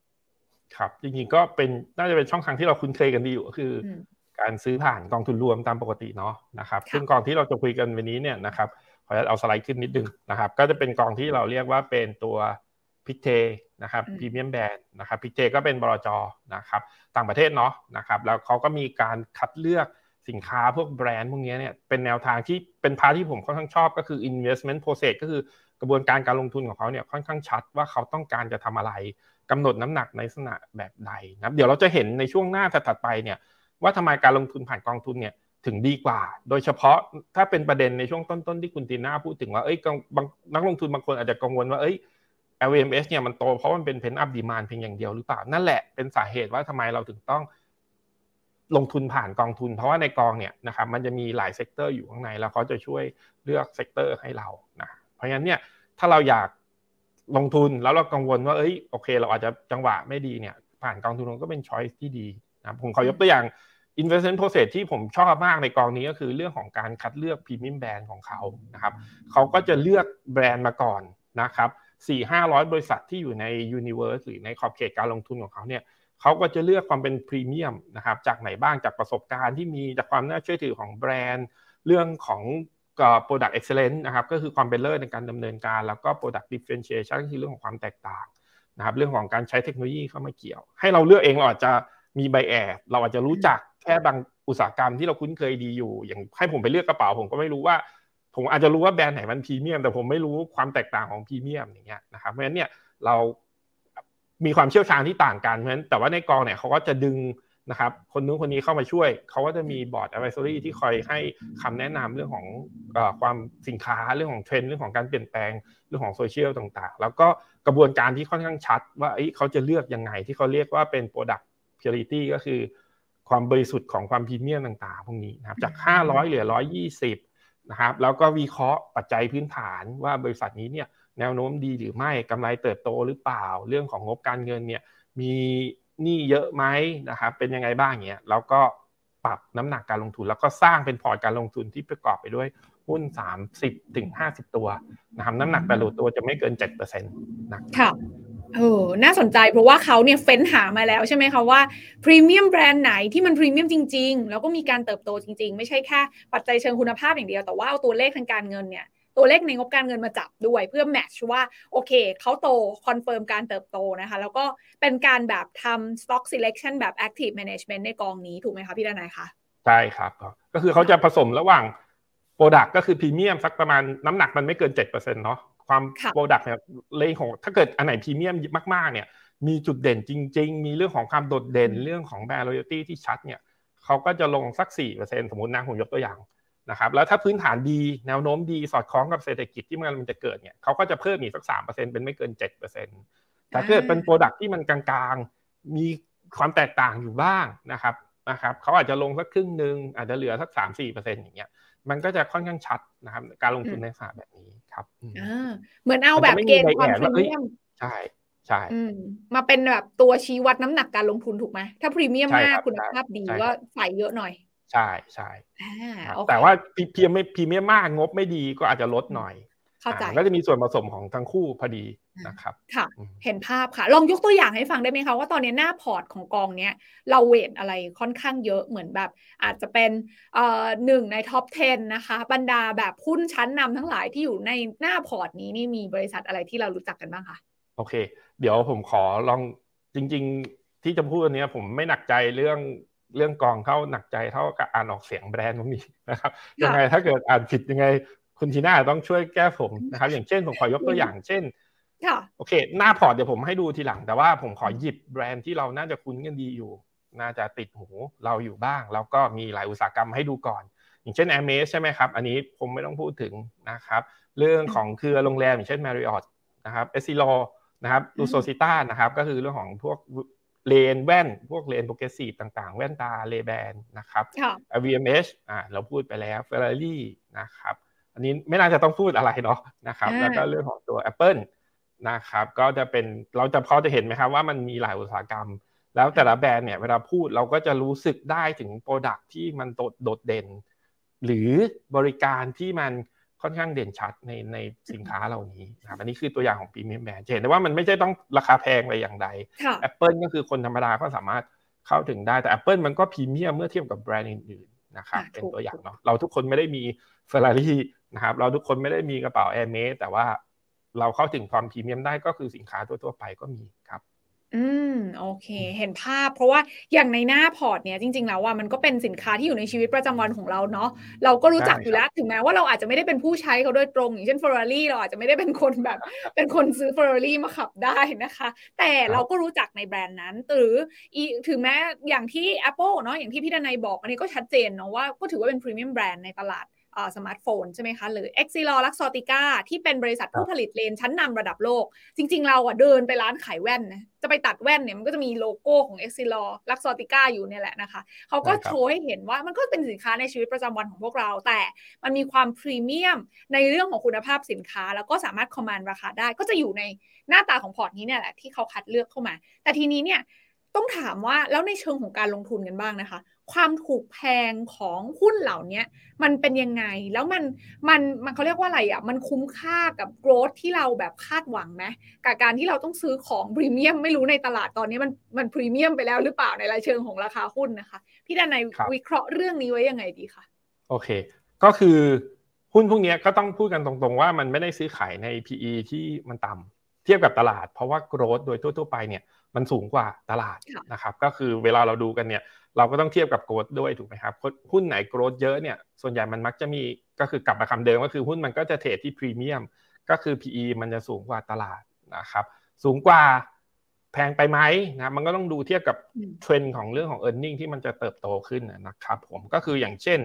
S2: ครับจริงๆก็เป็นน่าจะเป็นช่องทางที่เราคุ้นเคยกันดีอยู่ก็คือ การซื้อผ่านกองทุนรวมตามปกติเนาะนะครับ ซึ่งกองที่เราจะคุยกันวันนี้เนี่ยนะครับขออนุญาตเอาสไลด์ขึ้นนิดนึงนะครับ ก็จะเป็นกองที่เราเรียกว่าเป็นตัว Pictet นะครับพรีเมียมแบรนด์นะครับ Pictet ก็เป็นบลจนะครับ ต่างประเทศเนาะนะครับ แล้วเขาก็มีการคัดเลือกสินค้าพวกแบรนด์พวกนี้เนี่ยเป็นแนวทางที่เป็นพาที่ผมค่อนข้างชอบก็คือ investment process ก็คือกระบวนการการลงทุนของเขาเนี่ยค่อนข้างชัดว่าเขาต้องการจะทำอะไร กำหนดน้ำหนักในลักษณะแบบใดนะเดี๋ยวเราจะเห็นในช่วงหน้าถัดไปเนี่ยว่าทำไมการลงทุนผ่านกองทุนเนี่ยถึงดีกว่า โดยเฉพาะถ้าเป็นประเด็นในช่วงต้นๆที่คุณตีน่าพูดถึงว่าเอ้ยบางนักลงทุนบางคนอาจจะกังวลว่าเอ้ย LVMH เนี่ยมันโตเพราะมันเป็น pent-up demand เพียงอย่างเดียวหรือเปล่า นั่นแหละเป็นสาเหตุว่าทำไมเราถึงต้องลงทุนผ่านกองทุน เพราะว่าในกองเนี่ยนะครับมันจะมีหลาย sector อยู่ข้างในแล้วเขาจะช่วยเลือก sector ให้เรานะเพราะฉะนั้นเนี่ยถ้าเราอยาก ลงทุนแล้วเรากังวลว่าเอ้ยโอเค เราอาจจะจังหวะไม่ดีเนี่ย ผ่านกองทุนก็เป็น choice ที่ดีนะผมขอยกตัวอย่าง investment process ที่ผมชอบมากในกองนี้ก็คือเรื่องของการคัดเลือกพรีเมียมแบรนด์ของเขานะครับเขาก็จะเลือกแบรนด์มาก่อนนะครับสี่ห้าร้อยบริษัทที่อยู่ใน universe หรือในขอบเขตการลงทุนของเขาเนี่ยเขาก็จะเลือกความเป็นพรีเมียมนะครับจากไหนบ้างจากประสบการณ์ที่มีจากความน่าเชื่อถือของแบรนด์ เรื่องของ product excellence นะครับก็คือความเป็นเลิศในการดำเนินการ แล้วก็ product differentiation คือเรื่องของความแตกต่างนะครับเรื่องของการใช้เทคโนโลยีเข้ามาเกี่ยว ให้เราเลือกเองเราอาจจะมีใบแอดเราอาจจะรู้จักแค่บางอุตสาหกรรมที่เราคุ้นเคยดีอยู่ อย่างให้ผมไปเลือกกระเป๋าผมก็ไม่รู้ว่า ผมอาจจะรู้ว่าแบรนด์ไหนมันพรีเมียมแต่ผมไม่รู้ความแตกต่างของพรีเมียมอย่างเงี้ยนะครับเพราะฉะนั้นเนี่ยเรามีความเชี่ยวชาญที่ต่างกันเพราะฉะนั้นแต่ว่าในกองเนี่ยเขาก็จะดึง นะครับ คนนู้นคนนี้เข้ามาช่วย เขาก็จะมีบอร์ด advisory ที่คอยให้คำแนะนำเรื่องของอความสินค้าเรื่องของเทรนด์เรื่องของการเปลี่ยนแปลงเรื่องของโซเชียลต่างๆ แล้วก็กระบวนการที่ค่อนข้างชัด ว่าเขาจะเลือกยังไงที่เขาเรียกว่าเป็น product purity ก็คือ ความบริสุทธิ์ของความพรีเมียมต่างๆ พวกนี้นะครับจาก 500 เหลือ 120 นะครับ แล้วก็วิเคราะห์ปัจจัยพื้นฐานว่าบริษัทนี้เนี่ยแนวโน้มดีหรือไม่กำไรเติบโตหรือเปล่า เรื่องของงบการเงินเนี่ยมี หนี้เยอะไหมนะครับเป็นยังไงบ้างเงี้ยแล้วก็ปรับน้ำหนักการลงทุน แล้วก็สร้างเป็นพอร์ตการลงทุนที่ประกอบไปด้วยหุ้น 30ถึง50 ตัวนะครับน้ำหนักแต่ละตัวจะไม่เกิน7%นะ
S1: ค่ะเออ น่าสนใจเพราะว่าเขาเนี่ยเฟ้นหามาแล้วใช่ไหมคะว่าพรีเมียมแบรนด์ไหนที่มันพรีเมียมจริง ๆ แล้วก็มีการเติบโตจริง ๆ ไม่ใช่แค่ปัจจัยเชิงคุณภาพอย่างเดียว แต่ว่าเอาตัวเลขทางการเงินเนี่ย ตัวเลขในงบการเงินมาจับด้วย เพื่อ match ว่าโอเคเขาโต confirm การเติบโตนะคะ แล้วก็เป็นการแบบทำ stock selection แบบ active management ในกองนี้ถูกไหมคะพี่ดนายคะ
S2: ใช่ครับ ก็คือเขาจะผสมระหว่าง Product ก็คือพรีเมียมสักประมาณน้ำหนักมันไม่เกิน 7%เนาะความ product เนี่ยเลยของถ้าเกิดอันไหนพรีเมียมมากๆเนี่ยมีจุดเด่นจริง ๆ มีเรื่องของความโดดเด่นเรื่องของแบรนด์ loyalty ที่ชัดเนี่ยเขาก็จะลงสัก 4%สมมตินะผมยกตัวอย่าง นะครับแล้วถ้าพื้นฐานดีแนวโน้มดีสอดคล้องกับเศรษฐกิจที่มันจะเกิดเนี่ยเขาก็จะเพิ่มอีกสัก3%เป็นไม่เกิน7%แต่ถ้าเกิดเป็นโปรดักที่มันกลางๆ มีความแตกต่างอยู่บ้างนะครับนะครับเขาอาจจะลงสักครึ่งหนึ่งอาจจะเหลือสัก3-4%อย่างเงี้ยมันก็จะค่อนข้างชัดนะครับการลงทุนในสาแบบนี้ครับ
S1: เหมือนเอาแบบเกณฑ์ความพรีเมียม
S2: ใช่ใช่
S1: มาเป็นแบบตัวชี้วัดน้ำหนักการลงทุนถูกไหมถ้าพรีเมียมมากคุณภาพดีก็ใส่เยอะหน่อย
S2: ใช่ใช่แต่ว่าพรีเมียมพรีเมียมมากงบไม่ดีก็อาจจะลดหน่อย
S1: เข้าใจ
S2: ก็จะมีส่วนผสมของทั้งคู่พอดีนะครับ
S1: ค่ะ เห็นภาพค่ะ ลองยกตัวอย่างให้ฟังได้ไหมคะว่าตอนนี้หน้าพอร์ตของกองเนี้ยเรา weight อะไรค่อนข้างเยอะเหมือนแบบ อาจจะเป็นเอ่อหนึ่งในท็อป 10 นะคะ บรรดาแบบหุ้นชั้นนำทั้งหลายที่อยู่ในหน้าพอร์ตนี้นี่มีบริษัทอะไรที่เรารู้จักกันบ้างคะ
S2: โอเค เดี๋ยวผมขอลองจริง ๆ ที่จะพูดอันนี้ผมไม่หนักใจเรื่อง เรื่องกองเท่าหนักใจเท่ากับอ่านออกเสียงแบรนด์ตรงนี้นะครับยังไงถ้าเกิดอ่านผิดยังไงคุณทีน่าต้องช่วยแก้ผมนะครับ อย่างเช่นผมขอยกตัวอย่างเช่นโอเค หน้าพอร์ตเดี๋ยวผมให้ดูทีหลัง แต่ว่าผมขอหยิบแบรนด์ที่เราน่าจะคุ้นกันดีอยู่ น่าจะติดหูเราอยู่บ้าง แล้วก็มีหลายอุตสาหกรรมให้ดูก่อน อย่างเช่น Air m e s ใช่ไหมครับ อันนี้ผมไม่ต้องพูดถึงนะครับ เรื่องของเครือโรงแรมอย่างเช่น Marriott นะครับ Essilor นะครับ Luxottica นะครับ ก็คือเรื่องของพวก เลนส์แว่น พวกเลนส์ progressive ต่างๆ แว่นตา Ray-Ban นะครับ VMH อ่าเราพูดไปแล้ว Ferrari นะครับอันนี้ไม่น่าจะต้องพูดอะไรเนาะนะครับแล้วก็เรื่องของตัว Apple นะครับก็จะเป็นเราจะพอจะเห็นไหมครับว่ามันมีหลายอุตสาหกรรม แล้วแต่ละแบรนด์เนี่ยเวลาพูดเราก็จะรู้สึกได้ถึงโปรดักที่มันโดดโดดเด่น หรือบริการที่มัน ค่อนข้างเด่นชัดในในสินค้าเหล่านี้นะครับอันนี้คือตัวอย่างของพรีเมียมแบรนด์เห็นได้ว่ามันไม่ใช่ต้องราคาแพงอะไรอย่างใด Apple ก็คือคนธรรมดาก็สามารถเข้าถึงได้แต่ Apple มันก็พรีเมียมเมื่อเทียบกับแบรนด์อื่นๆนะครับเป็นตัวอย่างเนาะเราทุกคนไม่ได้มี Ferrari นะครับเราทุกคนไม่ได้มีกระเป๋า Hermès แต่ว่าเราเข้าถึงความพรีเมียมได้ก็คือสินค้าทั่วๆไปก็มีครับ
S1: อืม โอเค เห็นภาพ เพราะว่าอย่างในหน้าพอร์ตเนี่ยจริง ๆ แล้วว่ามันก็เป็นสินค้าที่อยู่ในชีวิตประจำวันของเราเนาะเราก็รู้จักอยู่แล้วถึงแม้ว่าเราอาจจะไม่ได้เป็นผู้ใช้เขาโดยตรง อย่างเช่น Ferrari เราอาจจะไม่ได้เป็นคนแบบ เป็นคนซื้อ Ferrari มาขับได้นะคะ แต่เราก็รู้จักในแบรนด์นั้นหรือถึงแม้อย่างที่ Apple เนาะอย่างที่พี่ดนายบอก อันนี้ก็ชัดเจนเนาะว่าก็ถือว่าเป็นพรีเมียมแบรนด์ในตลาด สมาร์ทโฟนใช่ไหมคะหรือ e x i l o r Luxottica ที่เป็นบริษัทผู้ผลิตเลนส์ชั้นนำระดับโลก จริง ๆ เราอะเดินไปร้านขายแว่นนะจะไปตัดแว่นเนี่ยมันก็จะมีโลโก้ของ e x i l o r Luxottica อยู่เนี่ยแหละนะคะเขาก็โชว์ให้เห็นว่ามันก็เป็นสินค้าในชีวิตประจำวันของพวกเรา แต่มันมีความพรีเมียมในเรื่องของคุณภาพสินค้า แล้วก็สามารถ command ราคาได้ก็จะอยู่ในหน้าตาของพอร์ตนี้เนี่ยแหละที่เขาคัดเลือกเข้ามา แต่ทีนี้เนี่ย ต้องถามว่าแล้วในเชิงของการลงทุนกันบ้างนะคะ ความถูกแพงของหุ้นเหล่านี้มันเป็นยังไง แล้วมันมันมันเขาเรียกว่าอะไรอะมันคุ้มค่ากับ growth ที่เราแบบคาดหวังไหมกับการที่เราต้องซื้อของพรีเมียมไม่รู้ในตลาดตอนนี้มันมันพรีเมียมไปแล้วหรือเปล่าในรายเชิงของราคาหุ้นนะคะพี่ดานายวิเคราะห์เรื่องนี้ไว้ยังไงดีคะ
S2: โอเค ก็คือหุ้นพวกนี้ก็ต้องพูดกันตรงๆว่ามันไม่ได้ซื้อขายใน PE ที่มันต่ำ เทียบกับตลาด เพราะว่าโกรธโดยทั่ว ๆ ไปเนี่ยมันสูงกว่าตลาดนะครับก็คือเวลาเราดูกันเนี่ยเราก็ต้องเทียบกับโกรดด้วยถูกไหมครับหุ้นไหนโกรดเยอะเนี่ยส่วนใหญ่มันมักจะมีก็คือกลับมาคำเดิมก็คือหุ้นมันก็จะเทรดที่พรีเมียมก็คือ PE มันจะสูงกว่าตลาดนะครับสูงกว่าแพงไปไหมนะมันก็ต้องดูเทียบกับเทรนด์ของเรื่องของ e a r n i n g ที่มันจะเติบโตขึ้นนะครับผมก็คืออย่างเช่น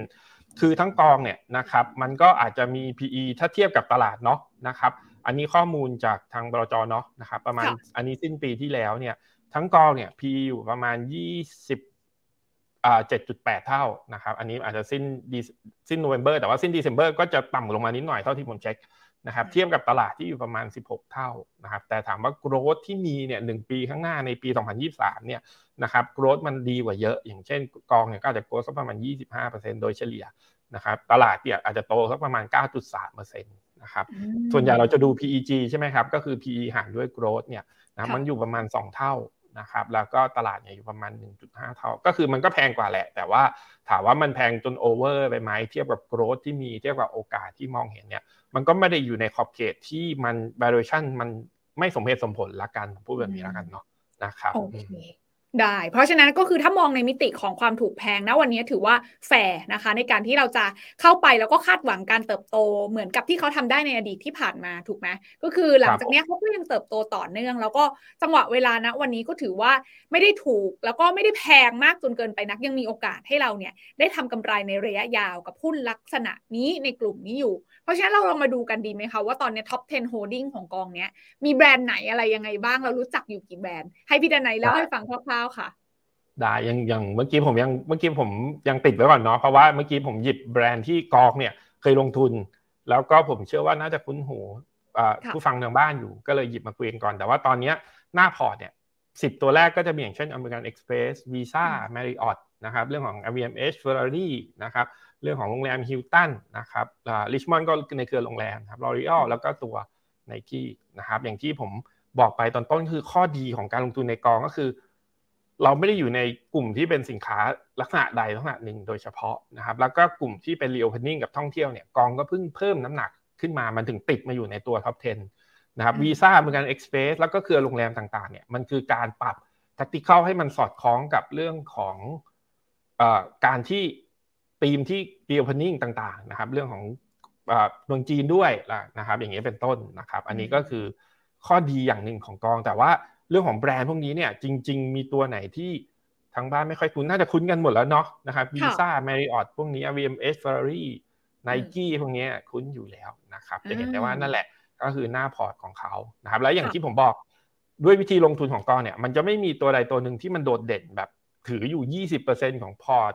S2: คือทั้งกองเนี่ยนะครับมันก็อาจจะมี PE ถ้าเทียบกับตลาดเนาะนะครับ อันนี้ข้อมูลจากทางบรจเนาะนะครับประมาณอันนี้สิ้นปีที่แล้วเนี่ยทั้งกองเนี่ย PE อยู่ประมาณ 20อ่า7.8 เท่านะครับ อันนี้อาจจะสิ้นดีสิ้นโนเวม ber แต่ว่าสิ้นเดซ ember ก็จะต่ำลงมานิดหน่อยเท่าที่ผมเช็คนะครับเทียบกับตลาดที่อยู่ประมาณ 16 เท่านะครับแต่ถามว่า growth ที่มีเนี่ยหปีข้างหน้าในปี 2023 เนี่ยนะครับ growth มันดีกว่าเยอะ อย่างเช่นกองเนี่ยก็อาจจะ growth สักประมาณ 25%โดยเฉลี่ยนะครับตลาดเนี่ยอาจจะโตสักประมาณ 9.3%น นะครับส่วนใหญ่เราจะดู PEG ใช่ไหมครับก็คือ PE หารด้วย growth เนี่ยนะมันอยู่ประมาณ 2 เท่านะครับแล้วก็ตลาดเนี่ยอยู่ประมาณ 1.5 เท่า ก็คือมันก็แพงกว่าแหละ แต่ว่าถามว่ามันแพงจนโอเวอร์ไปไหมเทียบกับ growth ที่มีเทียบกับโอกาสที่มองเห็นเนี่ยมันก็ไม่ได้อยู่ในขอบเขตที่มัน valuation มันไม่สมเหตุสมผลละกันพูดแบบนี้ละกันเนาะนะครับ
S1: โอเค ได้ เพราะฉะนั้นก็คือถ้ามองในมิติของความถูกแพงนะวันนี้ถือว่าแฟร์นะคะ ในการที่เราจะเข้าไปแล้วก็คาดหวังการเติบโตเหมือนกับที่เขาทำได้ในอดีตที่ผ่านมาถูกไหมก็คือหลังจากนี้เขาก็ยังเติบโตต่อเนื่อง แล้วก็จังหวะเวลานะวันนี้ก็ถือว่าไม่ได้ถูกแล้วก็ไม่ได้แพงมากจนเกินไปนักยังมีโอกาสให้เราเนี่ยได้ทำกำไรในระยะยาวกับหุ้นลักษณะนี้ในกลุ่มนี้อยู่ เพราะฉะนั้นเราลองมาดูกันดีไหมคะว่าตอนนี้ท็อป 10 holding ของกองเนี้ยมีแบรนด์ไหนอะไรยังไงบ้างเรารู้จักอยู่กี่แบรนด์ให้พี่ดนัยเล่าให้ฟังคร่าวๆค่ะ
S2: ได้ยังยังเมื่อกี้ผมยังเมื่อกี้ผมยังติดไว้ก่อนเนาะเพราะว่าเมื่อกี้ผมหยิบแบรนด์ที่กองเนี่ยเคยลงทุน แล้วก็ผมเชื่อว่าน่าจะคุ้นหูผู้ฟังทางบ้านอยู่ก็เลยหยิบมาคุยกันก่อน แต่ว่าตอนนี้หน้าพอร์ตเนี่ยสิบตัวแรกก็จะมีอย่างเช่น American Express Visa Marriott นะครับเรื่องของ LVMH Ferrari นะครับเรื่องของโรงแรม Hilton นะครับ Richemont ก็ในเครือโรงแรมครับ L'Oréal แล้วก็ตัว n i กี้นะครับอย่างที่ผมบอกไปตอนต้นคือข้อดีของการลงทุนในกองก็คือ เราไม่ได้อยู่ในกลุ่มที่เป็นสินค้าลักษณะใดลักษณะหนึ่งโดยเฉพาะนะครับ แล้วก็กลุ่มที่เป็น reopening กับท่องเที่ยวเนี่ยกองก็เพิ่งเพิ่มน้ำหนักขึ้นมามันถึงติดมาอยู่ในตัวท็อป10นะครับวีซ่าเหมือนกัน Express แล้วก็เครือโรงแรมต่างๆเนี่ยมันคือการปรับ tactical ให้มันสอดคล้องกับเรื่องของอการที่ธีมที่ reopening ต่างๆนะครับ เรื่องของเมืองจีนด้วยนะครับ อย่างนี้เป็นต้นนะครับ อันนี้ก็คือข้อดีอย่างหนึ่งของกองแต่ว่า เรื่องของแบรนด์พวกนี้เนี่ยจริง ๆ มีตัวไหนที่ทั้งบ้านไม่ค่อยคุ้นน่าจะคุ้นกันหมดแล้วเนาะนะครับวีซ่าแมริออตพวกนี้ VMH Ferrari Nike พวกนี้คุ้นอยู่แล้วนะครับจะเห็นได้ว่านั่นแหละก็คือหน้าพอร์ตของเขานะครับแล้วอย่างที่ผมบอกด้วยวิธีลงทุนของกองเนี่ย มันจะไม่มีตัวใดตัวหนึ่งที่มันโดดเด่นแบบถืออยู่ 20%ของพอร์ต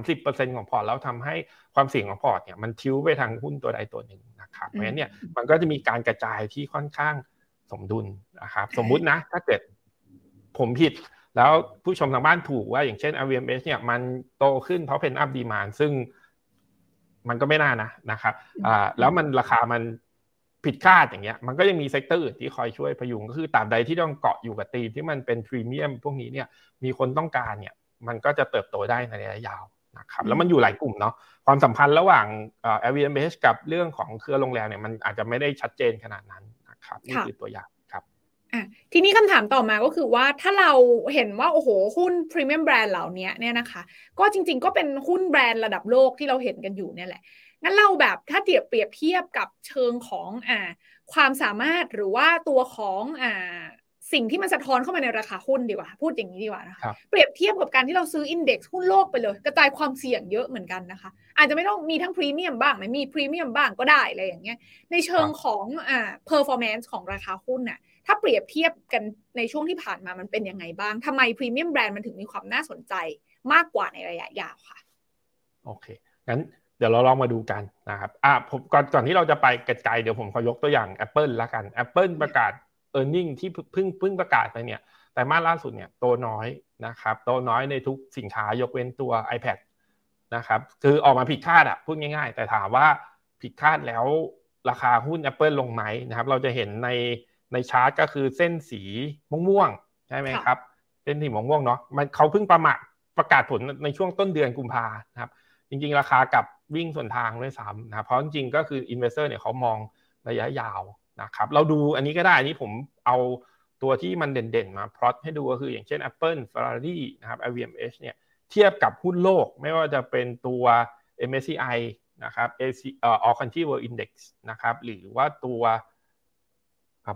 S2: 30%ของพอร์ตแล้วทำให้ความเสี่ยงของพอร์ตเนี่ยมันทิ้วไปทางหุ้นตัวใดตัวหนึ่งนะครับเพราะฉะนั้นเนี่ยมันก็จะมีการกระจายที่ค่อนข้าง สมดุลนะครับสมมุตินะ ถ้าเกิดผมผิด แล้วผู้ชมทางบ้านถูกว่าอย่างเช่น LVMH เนี่ยมันโตขึ้นเพราะ pent-up demand ซึ่งมันก็ไม่น่านะนะครับอ่าแล้วมันราคามันผิดคาดอย่างเงี้ยมันก็ยังมีเซกเตอร์อื่นที่คอยช่วยพยุงก็คือตราบใดที่ต้องเกาะอยู่กับธีมที่มันเป็นพรีเมียมพวกนี้เนี่ยมีคนต้องการเนี่ยมันก็จะเติบโตได้ในระยะยาวนะครับแล้วมันอยู่หลายกลุ่มเนาะความสัมพันธ์ระหว่างเอ่อ LVMH กับเรื่องของเครือโรงแรมเนี่ยมันอาจจะไม่ได้ชัดเจนขนาดนั้นนะ ครับนี่คือตัวอย่างครับ
S1: อะทีนี้คำถามต่อมาก็คือว่าถ้าเราเห็นว่าโอ้โหหุ้นพรีเมียมแบรนด์เหล่านี้เนี่ยนะคะ ก็จริง ๆ ก็เป็นหุ้นแบรนด์ระดับโลกที่เราเห็นกันอยู่เนี่ยแหละงั้นเราแบบถ้าเทียบเปรียบเทียบกับเชิงของอ่าความสามารถหรือว่าตัวของอ่า สิ่งที่มันสะท้อนเข้ามาในราคาหุ้นดีกว่า พูดอย่างนี้ดีกว่านะคะเปรียบเทียบกับการที่เราซื้อ index หุ้นโลกไปเลย กระจายความเสี่ยงเยอะเหมือนกันนะคะ อาจจะไม่ต้องมีทั้งพรีเมียมบ้างไม่มีพรีเมียมบ้างก็ได้อะไรอย่างเงี้ยในเชิงของอ่า performance ของราคาหุ้นน่ะถ้าเปรียบเทียบกันในช่วงที่ผ่านมามันเป็นยังไงบ้างทำไมพรีเมียมแบรนด์มันถึงมีความน่าสนใจมากกว่าในระยะยาวค่ะ
S2: โอเคงั้นเดี๋ยวเราลองมาดูกันนะครับอะผมก่อนก่อนที่เราจะไปไกลๆเดี๋ยวผมขอยกตัวอย่าง Apple ละกัน Apple ประกาศ e a r n i n g ที่เพิ่งเพิ่งประกาศไปเนี่ยแต่มาล่าสุดเนี่ยโตน้อยนะครับโตน้อยในทุกสินค้ายกเว้นตัว iPad นะครับคือออกมาผิดคาดอะพูดง่ายๆ แต่ถามว่าผิดคาดแล้วราคาหุ้น Apple ลงไหมนะครับ เราจะเห็นในในชาร์ตก็คือเส้นสีม่วงๆใช่ไหมครับเส้นสีม่วงๆเนาะมันเขาเพิ่งประมาทประกาศผลในช่วงต้นเดือนกุมภานะครับ จริงๆ ราคากลับวิ่งสวนทางด้วยซ้ำนะเพราะจริงๆก็คือ investor เนี่ยเขามองระยะยาว นะครับเราดูอันนี้ก็ได้อันนี้ผมเอาตัวที่มันเด่นๆ มาพลอตให้ดูก็คืออย่างเช่น Apple Ferrari นะครับ LVMH เนี่ยเทียบกับหุ้นโลกไม่ว่าจะเป็นตัว MSCI นะครับ AC เอ่อ All Country World Index นะครับหรือว่าตัว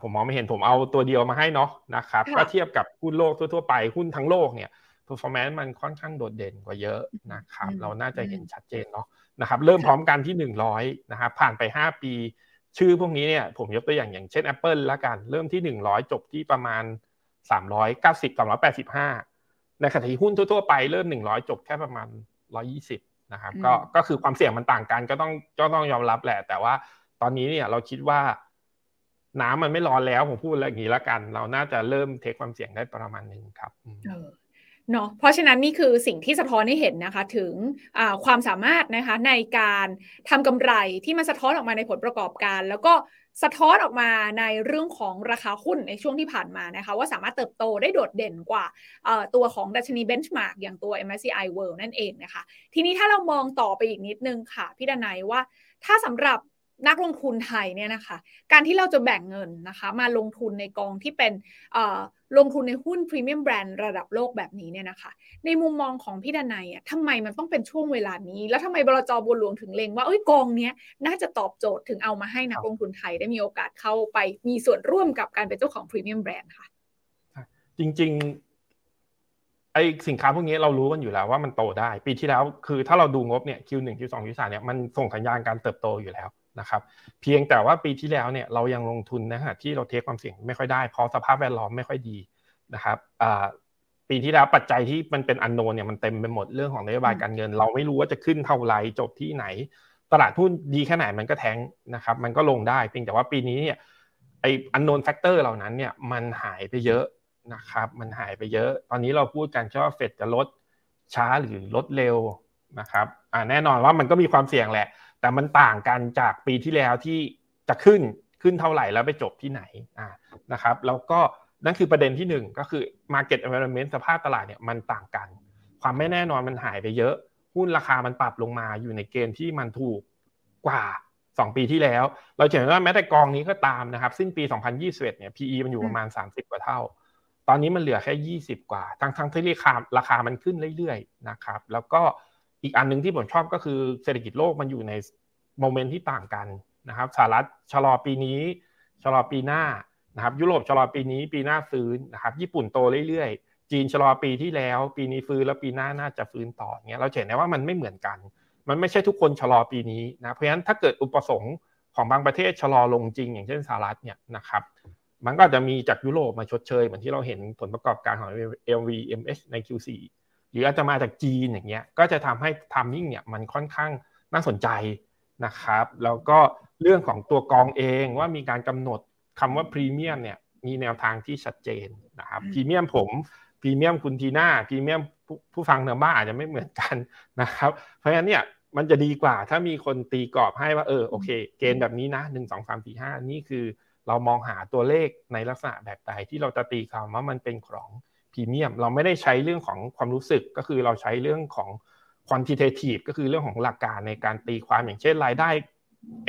S2: ผมมองไม่เห็นผมเอาตัวเดียวมาให้เนาะนะครับก็เทียบกับหุ้นโลกทั่วๆไปหุ้นทั้งโลกเนี่ย performance มันค่อนข้างโดดเด่นกว่าเยอะนะครับ เราน่าจะเห็นชัดเจนเนาะนะครับ เริ่มพร้อมกันที่ 100นะครับผ่านไป 5 ปี ชื่อพวกนี้เนี่ยผมยกตัวอย่างอย่างเช่น Apple ละกัน เริ่มที่ 100 จบที่ประมาณ 390 385 ในขณะที่หุ้นทั่วๆไปเริ่ม 100 จบแค่ประมาณ 120 นะครับก็ก็คือความเสี่ยงมันต่างกันก็ต้องก็ต้องยอมรับแหละ แต่ว่าตอนนี้เนี่ยเราคิดว่าน้ำมันไม่ร้อนแล้วผมพูดอะไรอย่างนี้ละกัน เราน่าจะเริ่มเทคความเสี่ยงได้ประมาณนึงครับ
S1: เนาะเพราะฉะนั้นนี่คือสิ่งที่สะท้อนให้เห็นนะคะถึงความสามารถนะคะในการทำกำไรที่มันสะท้อนออกมาในผลประกอบการ แล้วก็สะท้อนออกมาในเรื่องของราคาหุ้นในช่วงที่ผ่านมานะคะว่าสามารถเติบโตได้โดดเด่นกว่าตัวของดัชนีเบนช์มาร์กอย่างตัว MSCI World นั่นเองนะคะ ทีนี้ถ้าเรามองต่อไปอีกนิดนึงค่ะพี่ดนัยว่าถ้าสำหรับ นักลงทุนไทยเนี่ยนะคะ การที่เราจะแบ่งเงินนะคะมาลงทุนในกองที่เป็นลงทุนในหุ้นพรีเมียมแบรนด์ระดับโลกแบบนี้เนี่ยนะคะ ในมุมมองของพี่ดนัยอะทำไมมันต้องเป็นช่วงเวลานี้ แล้วทำไมบลจบัวหลวงถึงเลงว่าเอ้ยกองเนี้ยน่าจะตอบโจทย์ถึงเอามาให้นักลงทุนไทยได้มีโอกาสเข้าไปมีส่วนร่วมกับการเป็นเจ้าของพรีเมียมแบรนด์ค่ะ
S2: จริงๆไอสินค้าพวกนี้เรารู้กันอยู่แล้วว่ามันโตได้ ปีที่แล้วคือถ้าเราดูงบเนี่ย Q1 Q2 Q3 เนี่ยมันส่งสัญญาณการเติบโตอยู่แล้ว นะครับเพียงแต่ว่าปีที่แล้วเนี่ยเรายังลงทุนนะฮะที่เราเทคความเสี่ยงไม่ค่อยได้เพราะสภาพแวดล้อมไม่ค่อยดีนะครับปีที่แล้วปัจจัยที่มันเป็นอันโนนเนี่ยมันเต็มไปหมดเรื่องของนโยบายการเงิน เราไม่รู้ว่าจะขึ้นเท่าไหร่จบที่ไหน ตลาดหุ้นดีแค่ไหนมันก็แทงนะครับมันก็ลงได้เพียงแต่ว่าปีนี้เนี่ยไอ้ unknown factor เหล่านั้นเนี่ยมันหายไปเยอะนะครับมันหายไปเยอะ ตอนนี้เราพูดกันว่าเฟดจะลดช้าหรือลดเร็วนะครับอ่าแน่นอนว่ามันก็มีความเสี่ยงแหละ แต่มันต่างกันจากปีที่แล้วที่จะขึ้นขึ้นเท่าไหร่แล้วไปจบที่ไหนอ่านะครับ แล้วก็นั่นคือประเด็นที่ 1 ก็คือ Market Environment สภาพตลาดเนี่ยมันต่างกัน ความไม่แน่นอนมันหายไปเยอะ หุ้นราคามันปรับลงมาอยู่ในเกณฑ์ที่มันถูกกว่า 2 ปีที่แล้ว เราเห็นว่าแม้แต่กองนี้ก็ตามนะครับสิ้นปี 2021 เนี่ย PE มันอยู่ประมาณ 30 กว่าเท่า ตอนนี้มันเหลือแค่ 20 กว่า ทั้งทั้งที่ราคาราคามันขึ้นเรื่อยๆนะครับ แล้วก็ อีกอันหนึ่งที่ผมชอบก็คือเศรษฐกิจโลกมันอยู่ในโมเมนต์ที่ต่างกันนะครับสหรัฐชะลอปีนี้ชะลอปีหน้านะครับยุโรปชะลอปีนี้ปีหน้าฟื้นนะครับญี่ปุ่นโตเรื่อยๆ จีนชะลอปีที่แล้ว ปีนี้ฟื้นแล้วปีหน้าน่าจะฟื้นต่อเงี้ยเราเห็นได้ว่ามันไม่เหมือนกัน มันไม่ใช่ทุกคนชะลอปีนี้นะเพราะฉะนั้นถ้าเกิดอุปสงค์ของบางประเทศชะลอลงจริง อย่างเช่นสหรัฐเนี่ยนะครับมันก็จะมีจากยุโรปมาชดเชยเหมือนที่เราเห็นผลประกอบการของ LVMH ใน Q4 หรืออาจจะมาจากจีนอย่างเงี้ยก็จะทำให้ทามมิ่งเนี่ยมันค่อนข้างน่าสนใจนะครับแล้วก็เรื่องของตัวกองเองว่ามีการกำหนดคำว่าพรีเมียมเนี่ยมีแนวทางที่ชัดเจนนะครับพรีเมียมผมพรีเมียมคุณทีน่าพรีเมียมผู้ฟังเนื้อบ้าอาจจะไม่เหมือนกันนะครับ เพราะฉะนั้นเนี่ยมันจะดีกว่าถ้ามีคนตีกรอบให้ว่าเออโอเค เกณฑ์แบบนี้นะหนึ่งสองสามสี่ห้านี่คือเรามองหาตัวเลขในลักษณะแบบใดที่เราจะตีคำว่ามันเป็นของ พรีเมียมเราไม่ได้ใช้เรื่องของความรู้สึกก็คือเราใช้เรื่องของ quantitative ก็คือเรื่องของหลักการในการตีความอย่างเช่นรายได้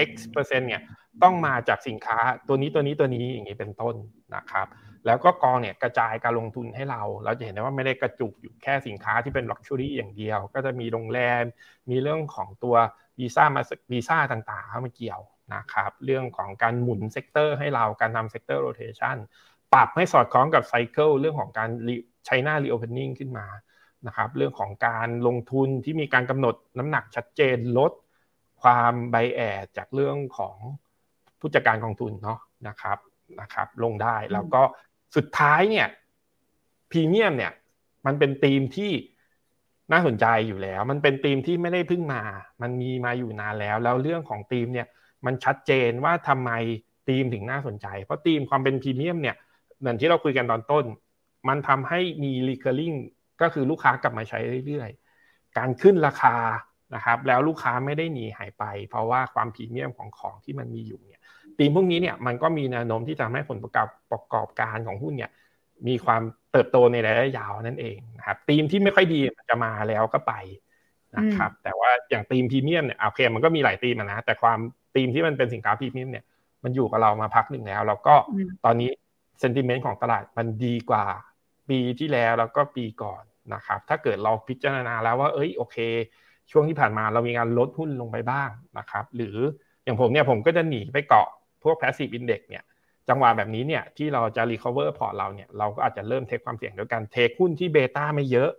S2: x เปอร์เซ็นต์เนี่ยต้องมาจากสินค้าตัวนี้ตัวนี้ตัวนี้อย่างนี้เป็นต้นนะครับ แล้วก็กองเนี่ยกระจายการลงทุนให้เรา เราจะเห็นได้ว่าไม่ได้กระจุกอยู่แค่สินค้าที่เป็น luxury อย่างเดียว ก็จะมีโรงแรม มีเรื่องของตัววีซ่ามาวีซ่าต่างๆเข้ามาเกี่ยวนะครับ เรื่องของการหมุน sector ให้เราการทำ sector rotation ปรับให้สอดคล้องกับ cycle เรื่องของการ China reopening ขึ้นมานะครับเรื่องของการลงทุนที่มีการกำหนดน้ำหนักชัดเจนลดความไบแอดจากเรื่องของผู้จัดการกองทุนเนาะนะครับนะครับ ลงได้แล้วก็สุดท้ายเนี่ยพรีเมียมเนี่ยมันเป็นธีมที่น่าสนใจอยู่แล้ว มันเป็นธีมที่ไม่ได้เพิ่งมา มันมีมาอยู่นานแล้ว แล้วเรื่องของธีมเนี่ยมันชัดเจนว่าทำไมธีมถึงน่าสนใจ เพราะธีมความเป็นพรีเมียมเนี่ย เหมือนที่เราคุยกันตอนต้น มันทำให้มี recurring ก็คือลูกค้ากลับมาใช้เรื่อยๆ การขึ้นราคานะครับ แล้วลูกค้าไม่ได้หนีหายไป เพราะว่าความพรีเมียมของของที่มันมีอยู่เนี่ยตีมพวกนี้เนี่ยมันก็มีแนวโน้มที่จะให้ผลประกอบประกอบการของหุ้นเนี่ยมีความเติบโตในระยะยาวนั่นเองนะครับตีมที่ไม่ค่อยดีมันจะมาแล้วก็ไปนะครับ แต่ว่าอย่างตีมพรีเมียมเนี่ยโอเคมันก็มีหลายตีมนะแต่ความตีมที่มันเป็นสินค้าพรีเมียมเนี่ยมันอยู่กับเรามาพักหนึ่งแล้ว แล้วก็ตอนนี้ เซนติเมนต์ของตลาดมันดีกว่าปีที่แล้วแล้วก็ปีก่อนนะครับ ถ้าเกิดเราพิจารณาแล้วว่า เอ้ยโอเค ช่วงที่ผ่านมาเรามีการลดหุ้นลงไปบ้างนะครับ หรืออย่างผมเนี่ยผมก็จะหนีไปเกาะพวก passive index เนี่ยจังหวะแบบนี้เนี่ยที่เราจะ recover พอร์ตเราเนี่ยเราก็อาจจะเริ่ม take ความเสี่ยงด้วยการ take หุ้นที่ beta ไม่เยอะ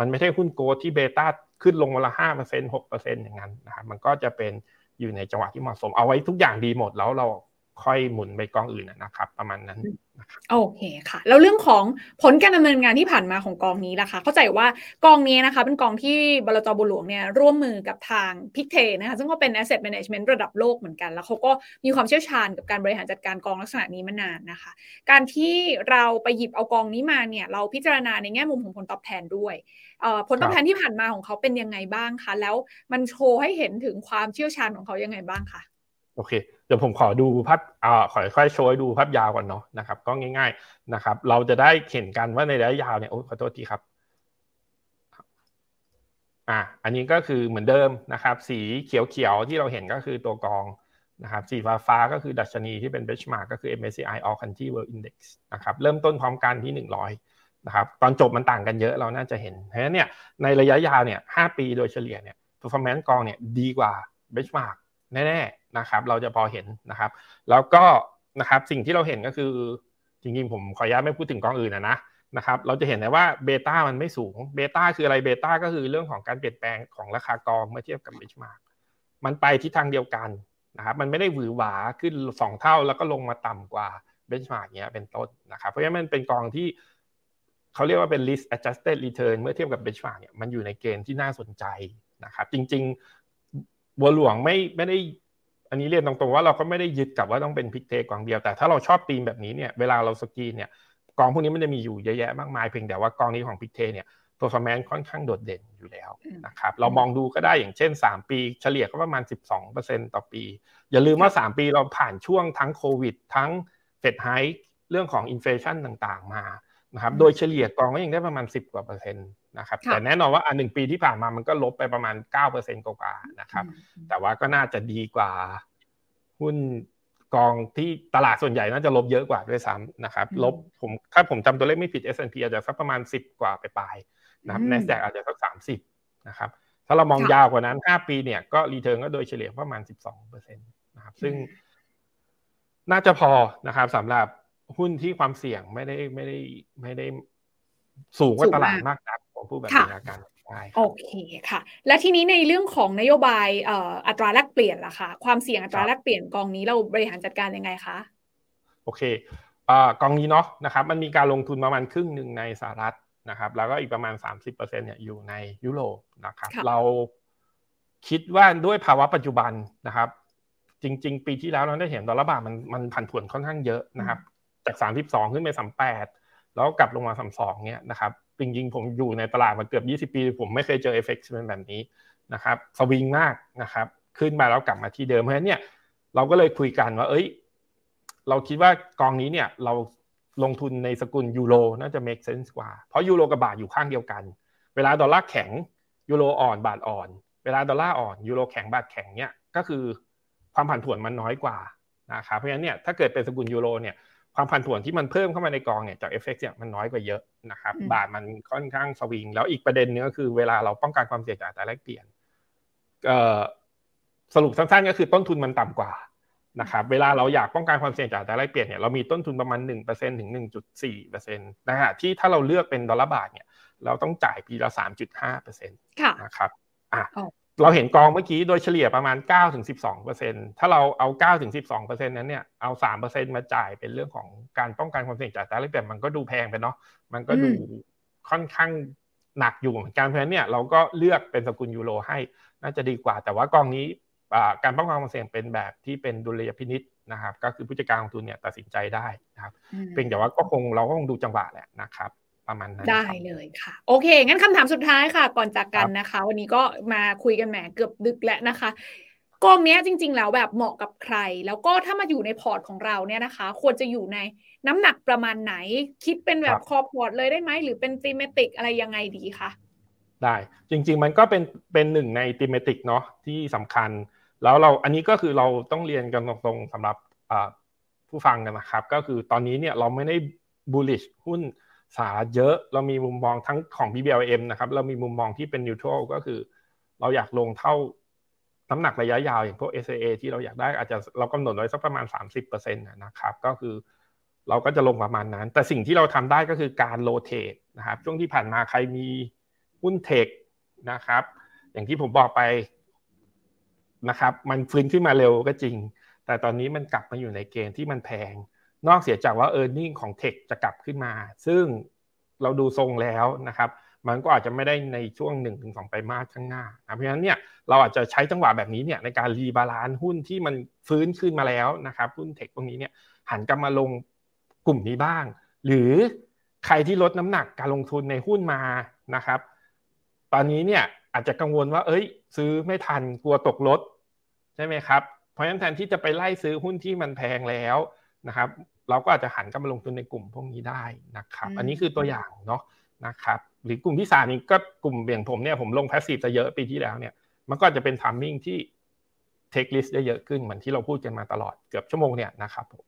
S2: มันไม่ใช่หุ้น growth ที่ beta ขึ้นลงมาละห้าเปอร์เซ็นต์หกเปอร์เซ็นต์อย่างนั้นนะครับมันก็จะเป็นอยู่ในจังหวะที่เหมาะสมเอาไว้ทุกอย่างดีหมดแล้วเรา ค่อยหมุนไปกองอื่นนะครับ ประมาณนั้น
S1: โอเคค่ะ แล้วเรื่องของผลการดำเนินงานที่ผ่านมาของกองนี้ล่ะคะ เข้าใจว่ากองนี้นะคะ เป็นกองที่บลจบุหลวงเนี่ยร่วมมือกับทางพิกเทนะคะ ซึ่งก็เป็น asset management ระดับโลกเหมือนกัน แล้วเขาก็มีความเชี่ยวชาญกับการบริหารจัดการกองลักษณะนี้มานานนะคะ การที่เราไปหยิบเอากองนี้มาเนี่ย เราพิจารณาในแง่มุมของผลตอบแทนด้วยผลตอบแทนที่ผ่านมาของเขาเป็นยังไงบ้างคะ แล้วมันโชว์ให้เห็นถึงความเชี่ยวชาญของเขายังไงบ้างคะ
S2: โอเค เดี๋ยวผมขอดูภาพอ่าขอค่อยโชว์ดูภาพยาวก่อนเนาะนะครับ ก็ง่ายๆนะครับ เราจะได้เห็นกันว่าในระยะยาวเนี่ยโอ้ขอโทษทีครับอ่าอันนี้ก็คือเหมือนเดิมนะครับ สีเขียวๆที่เราเห็นก็คือตัวกองนะครับสีฟ้าฟ้าก็คือดัชนีที่เป็นเบชมาร์กก็คือ MSCI All Country World Index นะครับเริ่มต้นพร้อมกันที่ 100นะครับตอนจบมันต่างกันเยอะเราน่าจะเห็นเพราะฉะนั้นเนี่ยในระยะยาวเนี่ย5ปีโดยเฉลี่ยเนี่ย performance กองเนี่ยดีกว่า benchmark แน่ๆ นะครับ เราจะพอเห็นนะครับ แล้วก็นะครับสิ่งที่เราเห็นก็คือจริงๆผมขออนุญาตไม่พูดถึงกองอื่นนะนะนะครับเราจะเห็นได้ว่า beta มันไม่สูง beta คืออะไร beta ก็คือเรื่องของการเปลี่ยนแปลงของราคากองเมื่อเทียบกับ benchmark มันไปทิศทางเดียวกันนะครับมันไม่ได้หวือหวาขึ้นสองเท่าแล้วก็ลงมาต่ำกว่า benchmark เนี้ยเป็นต้นนะครับเพราะฉะนั้นมันเป็นกองที่เขาเรียกว่าเป็น risk adjusted return เมื่อเทียบกับ benchmark เนี่ยมันอยู่ในเกณฑ์ที่น่าสนใจนะครับจริงๆบัวหลวงไม่ไม่ได้ อันนี้เรียนตรงๆว่าเราก็ไม่ได้ยึดกับว่าต้องเป็น Pictet กองเดียวแต่ถ้าเราชอบธีมแบบนี้เนี่ยเวลาเราสกีเนี่ยกองพวกนี้มันจะมีอยู่เยอะแยะมากมายเพียงแต่ว่ากองนี้ของ Pictet เนี่ย performance ค่อนข้างโดดเด่นอยู่แล้วนะครับเรามองดูก็ได้อย่างเช่น 3 ปี เฉลี่ยก็ประมาณ 12%ต่อปี อย่าลืมว่า 3 ปีเราผ่านช่วงทั้งโควิด ทั้งเฟดไฮเรื่องของอินฟลชันต่างๆมานะครับโดยเฉลี่ยกองก็ยังได้ประมาณ 10กว่าเปอร์เซ็นต์ นะครับแต่แน่นอนว่าอันหนึ่งปีที่ผ่านมามันก็ลบไปประมาณ9%กว่าๆนะครับ แต่ว่าก็น่าจะดีกว่า หุ้นกองที่ตลาดส่วนใหญ่น่าจะลบเยอะกว่าด้วยซ้ำนะครับ ลบผมถ้าผมจำตัวเลขไม่ผิด S&P อาจจะสักประมาณ 10 กว่าไปปลายนะครับ n น s d a q อาจจะสัก 30นะครับถ้าเรามองยาวกว่านั้น 5 ปีเนี่ยก็รีเทิร์นก็โดยเฉลี่ยประมาณ 12%นะครับ ซึ่ง น่าจะพอนะครับสำหรับหุ้นที่ความเสี่ยงไม่ได้ไม่ได้ไม่ได้สูงกว่าตลาดมากนัก ของผู้แบบนี้กัน
S1: โอเคค่ะ และทีนี้ในเรื่องของนโยบายอัตราแลกเปลี่ยนล่ะคะความเสี่ยงอัตราแลกเปลี่ยนกองนี้เราบริหารจัดการยังไงคะ
S2: โอเคกองนี้เนาะนะครับมันมีการลงทุนประมาณครึ่งหนึ่งในสหรัฐนะครับแล้วก็อีกประมาณ 30%เนี่ยอยู่ในยุโรปนะครับเราคิดว่าด้วยภาวะปัจจุบันนะครับ จริง ๆ ปีที่แล้วเราได้เห็นดอลลาร์บาทมันมันผันผวนค่อนข้างเยอะนะครับ จาก 32 ขึ้นไป 38 แล้วกลับลงมา 32 เนี่ยนะครับ จริงๆ ผมอยู่ในตลาดมาเกือบ 20 ปี ผมไม่เคยเจอ FX เป็นแบบนี้นะครับสวิงมากนะครับ ขึ้นมาแล้วกลับมาที่เดิมเพราะฉะนั้นเนี่ยเราก็เลยคุยกันว่า เอ้ย เราคิดว่ากองนี้เนี่ยเราลงทุนในสกุลยูโรน่าจะ make sense กว่า เพราะยูโรกับบาทอยู่ข้างเดียวกัน เวลาดอลลาร์แข็งยูโรอ่อนบาทอ่อน เวลาดอลลาร์อ่อนยูโรแข็งบาทแข็งเนี่ยก็คือความผันผวนมันน้อยกว่านะครับเพราะฉะนั้นเนี่ยถ้าเกิดเป็นสกุลยูโรเนี่ย ความผันผวนที่มันเพิ่มเข้ามาในกองเนี่ยจาก FX เนี่ยมันน้อยกว่าเยอะนะครับบาทมันค่อนข้างสวิงแล้วอีกประเด็นนึงก็คือเวลาเราป้องกันความเสี่ยงจากอัตราแลกเปลี่ยนสรุปสั้นๆก็คือต้นทุนมันต่ำกว่านะครับเวลาเราอยากป้องกันความเสี่ยงจากอัตราแลกเปลี่ยนเนี่ยเรามีต้นทุนประมาณ 1%ถึง 1.4%นะฮะที่ถ้าเราเลือกเป็นดอลลาร์บาทเนี่ยเราต้องจ่ายปีละ 3.5%นะครับอะ เราเห็นกองเมื่อกี้โดยเฉลี่ยประมาณ9ถึง12ถ้าเราเอา9ถึง12นั้นเนี่ยเอา 3มาจ่ายเป็นเรื่องของการป้องกันความเสี่ยงจากตลาดเปลี่ยนมันก็ดูแพงไปเนาะมันก็ดูค่อนข้างหนักอยู่เหมือนกันเพราะฉะนั้นเนี่ยเราก็เลือกเป็นสกุลยูโรให้น่าจะดีกว่า แต่ว่ากองนี้การป้องกันความเสี่ยงเป็นแบบที่เป็นดุลยพินิษนะครับ ก็คือผู้จัดการลงทุนเนี่ยตัดสินใจได้นะครับเพียงแต่ว่าก็คงเราก็คงดูจังหวะแหละนะครับ ประมาณนั้น
S1: ได้เลยค่ะ โอเค งั้นคำถามสุดท้ายค่ะ ก่อนจากกันนะคะ วันนี้ก็มาคุยกันแหมเกือบดึกแล้วนะคะกองนี้จริง ๆ แล้วแบบเหมาะกับใคร แล้วก็ถ้ามาอยู่ในพอร์ตของเราเนี่ยนะคะ ควรจะอยู่ในน้ำหนักประมาณไหน คิดเป็นแบบ core port เลยได้ไหม หรือเป็น thematic อะไรยังไงดีคะ
S2: ได้จริง ๆ มันก็เป็นเป็นหนึ่งใน thematic เนาะที่สำคัญ แล้วเราอันนี้ก็คือเราต้องเรียนกันตรงๆสำหรับผู้ฟังกันนะครับ ก็คือตอนนี้เนี่ยเราไม่ได้บูลลิชหุ้น สาเยอะ เรามีมุมมองทั้งของ BBLM นะครับ เรามีมุมมองที่เป็นนิวทรัลก็คือ เราอยากลงเท่าน้ำหนักระยะยาวอย่างพวก SAA ที่เราอยากได้อาจจะเรากำหนดไว้สักประมาณ 30%นะครับ ก็คือเราก็จะลงประมาณนั้น แต่สิ่งที่เราทำได้ก็คือการโลเทนะครับ ช่วงที่ผ่านมาใครมีหุ้น tech นะครับ อย่างที่ผมบอกไปนะครับ มันฟื้นขึ้นมาเร็วก็จริง แต่ตอนนี้มันกลับมาอยู่ในเกณฑ์ที่มันแพง นอกเสียจากว่า e a r n i n g ของเทคจะกลับขึ้นมา ซึ่งเราดูทรงแล้วนะครับ มันก็อาจจะไม่ได้ในช่วง 1-2ไตรมาสข้างหน้าเพราะฉะนั้นเนี่ยเราอาจจะใช้จังหวะแบบนี้เนี่ยในการ rebalance หุ้นที่มันฟื้นขึ้นมาแล้วนะครับหุ้น tech พวกนี้เนี่ยหันกลับมาลงกลุ่มนี้บ้าง หรือใครที่ลดน้ำหนักการลงทุนในหุ้นมานะครับ ตอนนี้เนี่ยอาจจะกังวลว่า เอ้ย ซื้อไม่ทันกลัวตกรถใช่ไหมครับ เพราะฉะนั้นแทนที่จะไปไล่ซื้อหุ้นที่มันแพงแล้ว นะครับ เราก็อาจจะหันกลับมาลงทุนในกลุ่มพวกนี้ได้นะครับ อันนี้คือตัวอย่างเนาะนะครับหรือกลุ่มที่สามนี้ก็กลุ่มเบี่ยงผมเนี่ยผมลงแพสซีฟจะเยอะปีที่แล้วเนี่ย มันก็จะเป็นทัมมิ่งที่เทคลิสได้เยอะขึ้นเหมือนที่เราพูดกันมาตลอดเกือบชั่วโมงเนี่ยนะครับผม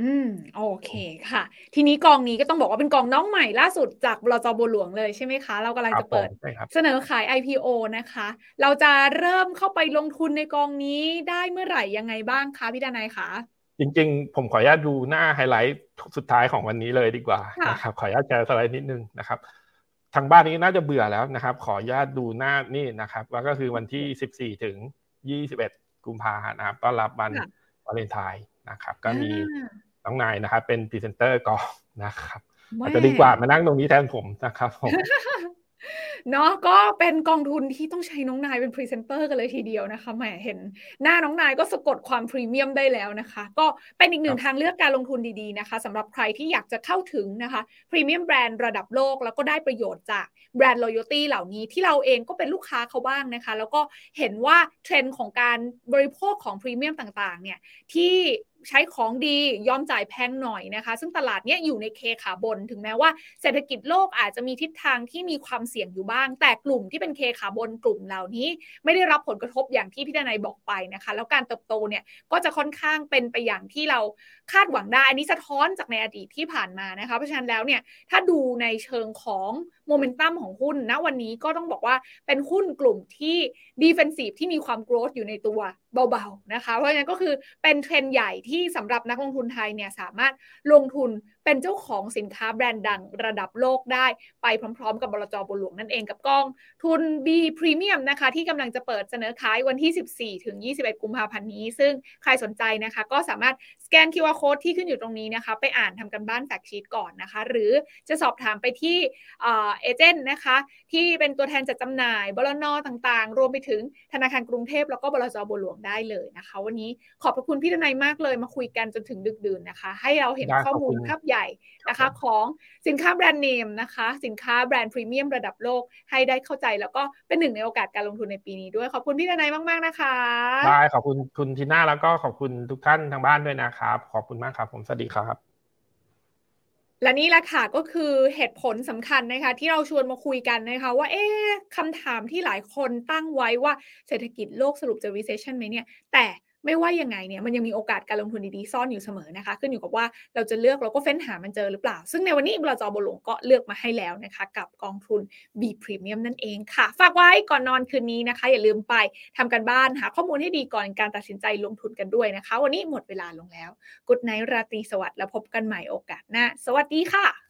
S1: อืมโอเคค่ะ ทีนี้กองนี้ก็ต้องบอกว่าเป็นกองน้องใหม่ล่าสุดจากบลจบัวหลวงเลยใช่ไหมคะ เรากำลังจะเปิดเสนอขาย IPO นะคะ เราจะเริ่มเข้าไปลงทุนในกองนี้ได้เมื่อไหร่ยังไงบ้างคะพี่ดานายคะ
S2: จริงๆ ผมขออนุญาตดูหน้าไฮไลท์สุดท้ายของวันนี้เลยดีกว่านะครับขออนุญาตแชร์สไลด์นิดนึงนะครับ ทางบ้านนี้น่าจะเบื่อแล้วนะครับ ขออนุญาตดูหน้านี่นะครับว่าก็คือวันที่ 14 ถึง 21 กุมภาพันธ์นะครับต้อนรับวันวาเลนไทน์นะครับ ก็มีน้องนายนะครับ เป็นพรีเซนเตอร์ก่อนนะครับอาจจะดีกว่ามานั่งตรงนี้แทนผมนะครับผม
S1: เนาะก็เป็นกองทุนที่ต้องใช้น้องนายเป็นพรีเซนเตอร์กันเลยทีเดียวนะคะแหมเห็น หน้าน้องนายก็สะกดความพรีเมียมได้แล้วนะคะ ก็เป็นอีกหนึ่งทางเลือกการลงทุนดีๆนะคะสำหรับใครที่อยากจะเข้าถึงนะคะพรีเมียมแบรนด์ระดับโลกแล้วก็ได้ประโยชน์จากแบรนด์ loyalty เหล่านี้ที่เราเองก็เป็นลูกค้าเขาบ้างนะคะ แล้วก็เห็นว่าเทรนด์ของการบริโภคของพรีเมียมต่างๆเนี่ยที่ใช้ของดียอมจ่ายแพงหน่อยนะคะ ซึ่งตลาดเนี้ยอยู่ในเคขาบน ถึงแม้ว่าเศรษฐกิจโลกอาจจะมีทิศทางที่มีความเสี่ยงอยู่บ้าง แต่กลุ่มที่เป็นเคขาบนกลุ่มเหล่านี้ ไม่ได้รับผลกระทบอย่างที่พี่ดนายบอกไปนะคะ แล้วการเติบโตเนี่ยก็จะค่อนข้างเป็นไปอย่างที่เรา คาดหวังได้ อันนี้สะท้อนจากในอดีตที่ผ่านมานะคะ เพราะฉะนั้นแล้วเนี่ยถ้าดูในเชิงของโมเมนตัมของหุ้นณวันนี้ก็ต้องบอกว่าเป็นหุ้นกลุ่มที่ defensive ที่มีความ growth อยู่ในตัวเบาๆนะคะ เพราะฉะนั้นก็คือเป็นเทรนด์ใหญ่ที่สำหรับนักลงทุนไทยเนี่ยสามารถลงทุนเป็นเจ้าของสินค้าแบรนด์ดังระดับโลกได้ไปพร้อมๆ กับบลจ.บัวหลวงนั่นเองกับกอง ทุน B Premium นะคะที่กำลังจะเปิดเสนอขายวันที่ 14 ถึง 21 กุมภาพันธ์นี้ ซึ่งใครสนใจนะคะก็สามารถ แกน QR Code ที่ขึ้นอยู่ตรงนี้นะคะ ไปอ่านทำกันบ้านแฟกชีตก่อนนะคะ หรือจะสอบถามไปที่เอเจนต์นะคะ ที่เป็นตัวแทนจัดจำหน่ายบลนต่างๆ รวมไปถึงธนาคารกรุงเทพแล้วก็บลจบุหลวงได้เลยนะคะ วันนี้ขอบพระคุณพี่ทนายมากเลยมาคุยกันจนถึงดึกดื่นนะคะ ให้เราเห็นข้อมูลภาพใหญ่นะคะของสินค้าแบรนด์เนมนะคะ สินค้าแบรนด์พรีเมียมระดับโลกให้ได้เข้าใจแล้วก็เป็นหนึ่งในโอกาสการลงทุนในปีนี้ด้วยขอบคุณพี่ทนายมากๆนะคะ
S2: ได้ขอบคุณคุณทีน่าแล้วก็ขอบคุณทุกท่านทางบ้านด้วยนะครับ ขอบคุณมากครับ ผมสวัสดีครับ
S1: และนี่แหละค่ะก็คือเหตุผลสำคัญนะคะ ที่เราชวนมาคุยกันนะคะ ว่าเอ๊ะคำถามที่หลายคนตั้งไว้ว่าเศรษฐกิจโลกสรุปจะ recession ไหมเนี่ย แต่ ไม่ว่ายังไงเนี่ยมันยังมีโอกาสการลงทุนดีๆซ่อนอยู่เสมอนะคะ ขึ้นอยู่กับว่าเราจะเลือกเราก็เฟ้นหามันเจอหรือเปล่า ซึ่งในวันนี้บลจบหลวงก็เลือกมาให้แล้วนะคะ กับกองทุน B Premium นั่นเองค่ะ ฝากไว้ก่อนนอนคืนนี้นะคะ อย่าลืมไปทำกันบ้านหาข้อมูลให้ดีก่อนการตัดสินใจลงทุนกันด้วยนะคะ วันนี้หมดเวลาลงแล้วกุดไนราตรีสวัสดิ์แล้วพบกันใหม่โอกาสหน้าสวัสดีค่ะ